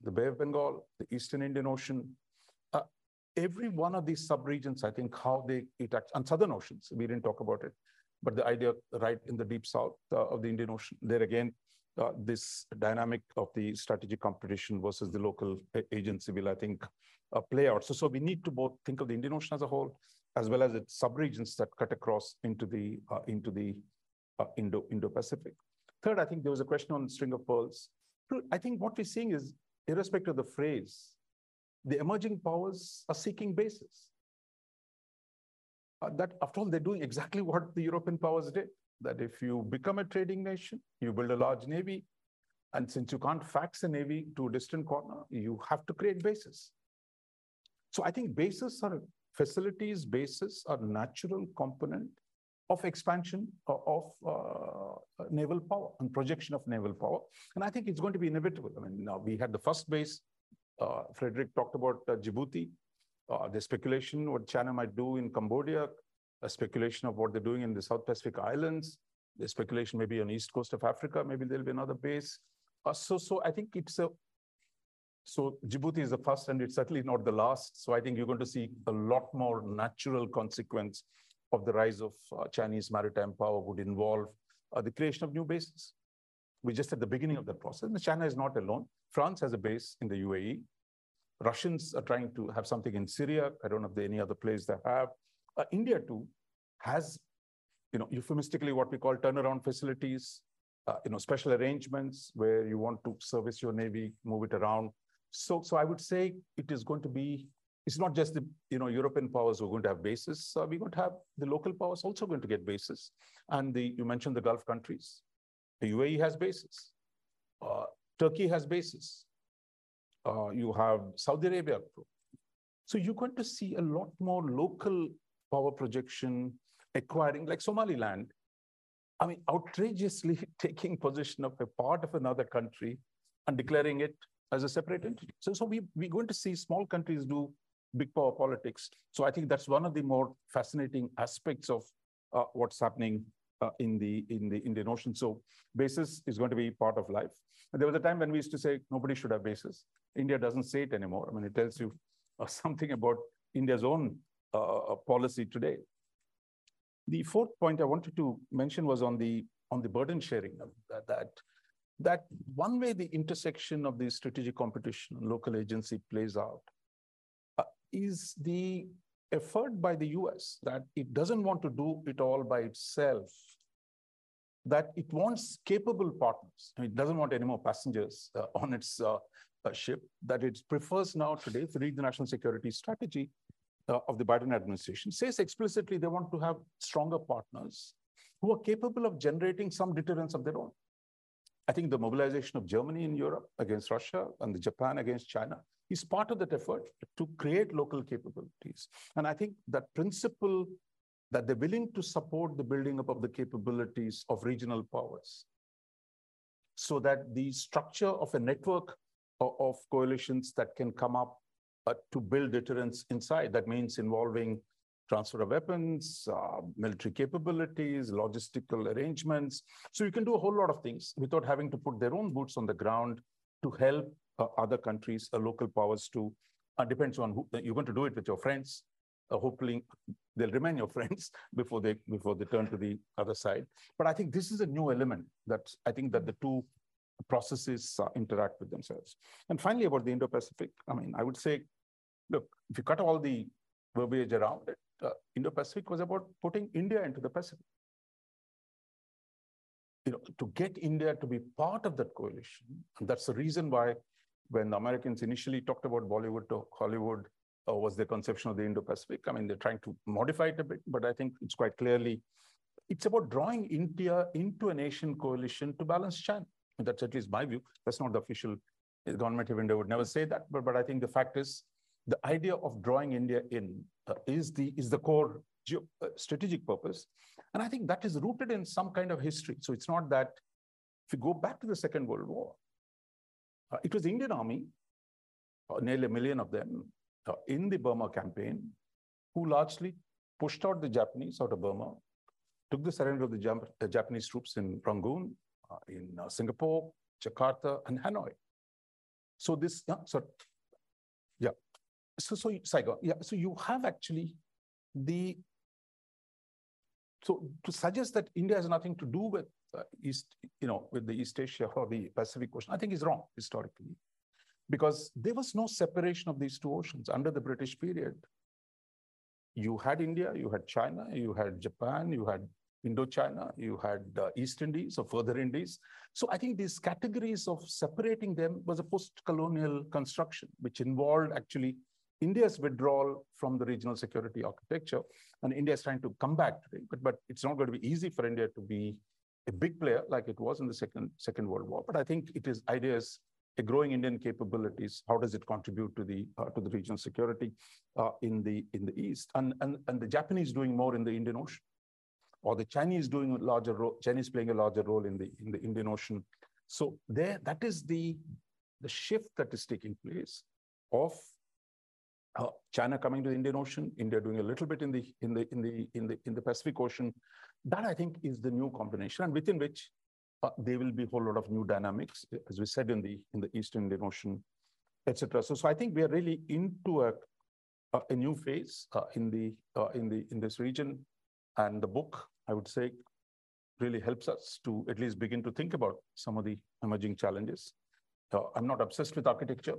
the Bay of Bengal, the Eastern Indian Ocean, uh, every one of these subregions, I think how they interact, and Southern Oceans, we didn't talk about it, but the idea right in the deep south uh, of the Indian Ocean, there again, uh, this dynamic of the strategic competition versus the local agency will, I think, uh, play out. So, so we need to both think of the Indian Ocean as a whole, as well as its subregions that cut across into the uh, into the uh, Indo Indo Pacific. Third, I think there was a question on string of pearls. I think what we're seeing is, irrespective of the phrase, the emerging powers are seeking bases. Uh, that, after all, they're doing exactly what the European powers did that if you become a trading nation, you build a large navy, and since you can't fax a navy to a distant corner, you have to create bases. So I think bases are facilities, bases are natural component of expansion of uh, naval power and projection of naval power. And I think it's going to be inevitable. I mean, now we had the first base. Uh, Frederic talked about uh, Djibouti. Uh, the speculation what China might do in Cambodia a speculation of what they're doing in the South Pacific Islands. The speculation maybe on east coast of Africa, maybe there'll be another base. Uh, so, so I think it's a, so Djibouti is the first and it's certainly not the last. So I think you're going to see a lot more natural consequence of the rise of uh, Chinese maritime power would involve uh, the creation of new bases. We're just at the beginning of that process. And China is not alone. France has a base in the UAE. Russians are trying to have something in Syria. I don't know if there any other place they have. Uh, India too has, you know, euphemistically what we call turnaround facilities, uh, you know, special arrangements where you want to service your navy, move it around. So, so I would say it is going to be. It's not just the you know European powers who are going to have bases. Uh, we're going to have the local powers also going to get bases. And the you mentioned the Gulf countries. The UAE has bases. Uh, Turkey has bases. Uh, you have Saudi Arabia. So you're going to see a lot more local power projection, acquiring, like Somaliland, I mean, outrageously taking possession of a part of another country and declaring it as a separate entity. So, so we, we're going to see small countries do big power politics. So I think that's one of the more fascinating aspects of uh, what's happening uh, in the in the Indian Ocean. So basis is going to be part of life. And there was a time when we used to say nobody should have bases. India doesn't say it anymore. I mean, it tells you uh, something about India's own uh, policy today. The fourth point I wanted to mention was on the on the burden sharing that, that that one way the intersection of the strategic competition and local agency plays out uh, is the effort by the US that it doesn't want to do it all by itself, that it wants capable partners. it doesn't want any more passengers uh, on its uh, uh ship, that it prefers now today, you read the national security strategy, uh, of the Biden administration says explicitly they want to have stronger partners who are capable of generating some deterrence of their own. I think the mobilization of Germany in Europe against Russia and the Japan against China is part of that effort to create local capabilities. And I think that principle that they're willing to support the building up of the capabilities of regional powers so that the structure of a network of, coalitions that can come up uh, to build deterrence inside. That means involving transfer of weapons, uh, military capabilities, logistical arrangements. So you can do a whole lot of things without having to put their own boots on the ground to help uh, other countries, uh, local powers to, uh, depends on who, you're going to do it with your friends. Uh, hopefully they'll remain your friends before they before they turn to the other side. But I think this is a new element that I think that the two processes uh, interact with themselves. And finally, about the Indo-Pacific, I mean, I would say, look, if you cut all the verbiage around it, uh, Indo-Pacific was about putting India into the Pacific. You know, to get India to be part of that coalition. That's the reason why when the Americans initially talked about Bollywood to Hollywood, uh, was their conception of the Indo-Pacific. I mean, they're trying to modify it a bit, but I think it's quite clearly, it's about drawing India into an Asian coalition to balance China. That's at least my view. That's not the official the government of India would never say that, but, but I think the fact is the idea of drawing India in uh, is the is the core geo, uh, strategic purpose. And I think that is rooted in some kind of history. So it's not that if you go back to the Second World War, uh, it was the Indian army, uh, nearly a million of them, uh, in the Burma campaign, who largely pushed out the Japanese out of Burma, took the surrender of the Jap uh, Japanese troops in Rangoon, in Singapore, Jakarta, and Hanoi. So this, yeah. So, so Saigon, yeah. So you have actually the, so to suggest that India has nothing to do with uh, East, you know, with the East Asia or the Pacific Ocean, I think is wrong historically, because there was no separation of these two oceans under the British period. You had India, you had China, you had Japan, you had Indochina, you had uh, East Indies or further Indies. So I think these categories of separating them was a post-colonial construction, which involved actually India's withdrawal from the regional security architecture. And India is trying to come back today, but, but it's not going to be easy for India to be a big player like it was in the second, second World War. But I think it is ideas a growing Indian capabilities. How does it contribute to the uh, to the regional security uh, in the in the east? And, and and the Japanese doing more in the Indian Ocean or the Chinese doing a larger role, Chinese playing a larger role in the in the Indian Ocean. So there, that is the the shift that is taking place of uh, China coming to the Indian Ocean, India doing a little bit in the in the in the in the in the Pacific Ocean. That I think is the new combination, and within which uh, there will be a whole lot of new dynamics, as we said in the in the Eastern Indian Ocean, etc. So, so I think we are really into a a, a new phase uh, in the uh, in the in this region, and the book I would say, really helps us to at least begin to think about some of the emerging challenges. Uh, I'm not obsessed with architecture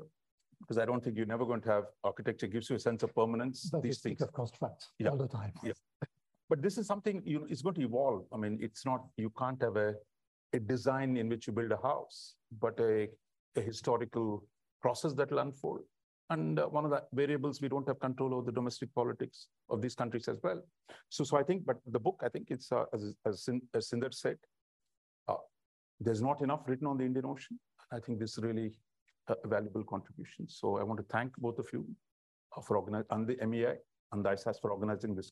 because I don't think you're never going to have architecture gives you a sense of permanence. But these things of construct yeah. all the time. Yeah. But this is something you know, it's going to evolve. I mean, it's not you can't have a a design in which you build a house, but a, a historical process that will unfold. And uh, one of the variables, we don't have control over the domestic politics of these countries as well. So, so I think, but the book, I think it's, uh, as, as, as Sindar said, uh, there's not enough written on the Indian Ocean. I think this really valuable contribution. So I want to thank both of you uh, for organizing, and the MEI and the ISAS for organizing this.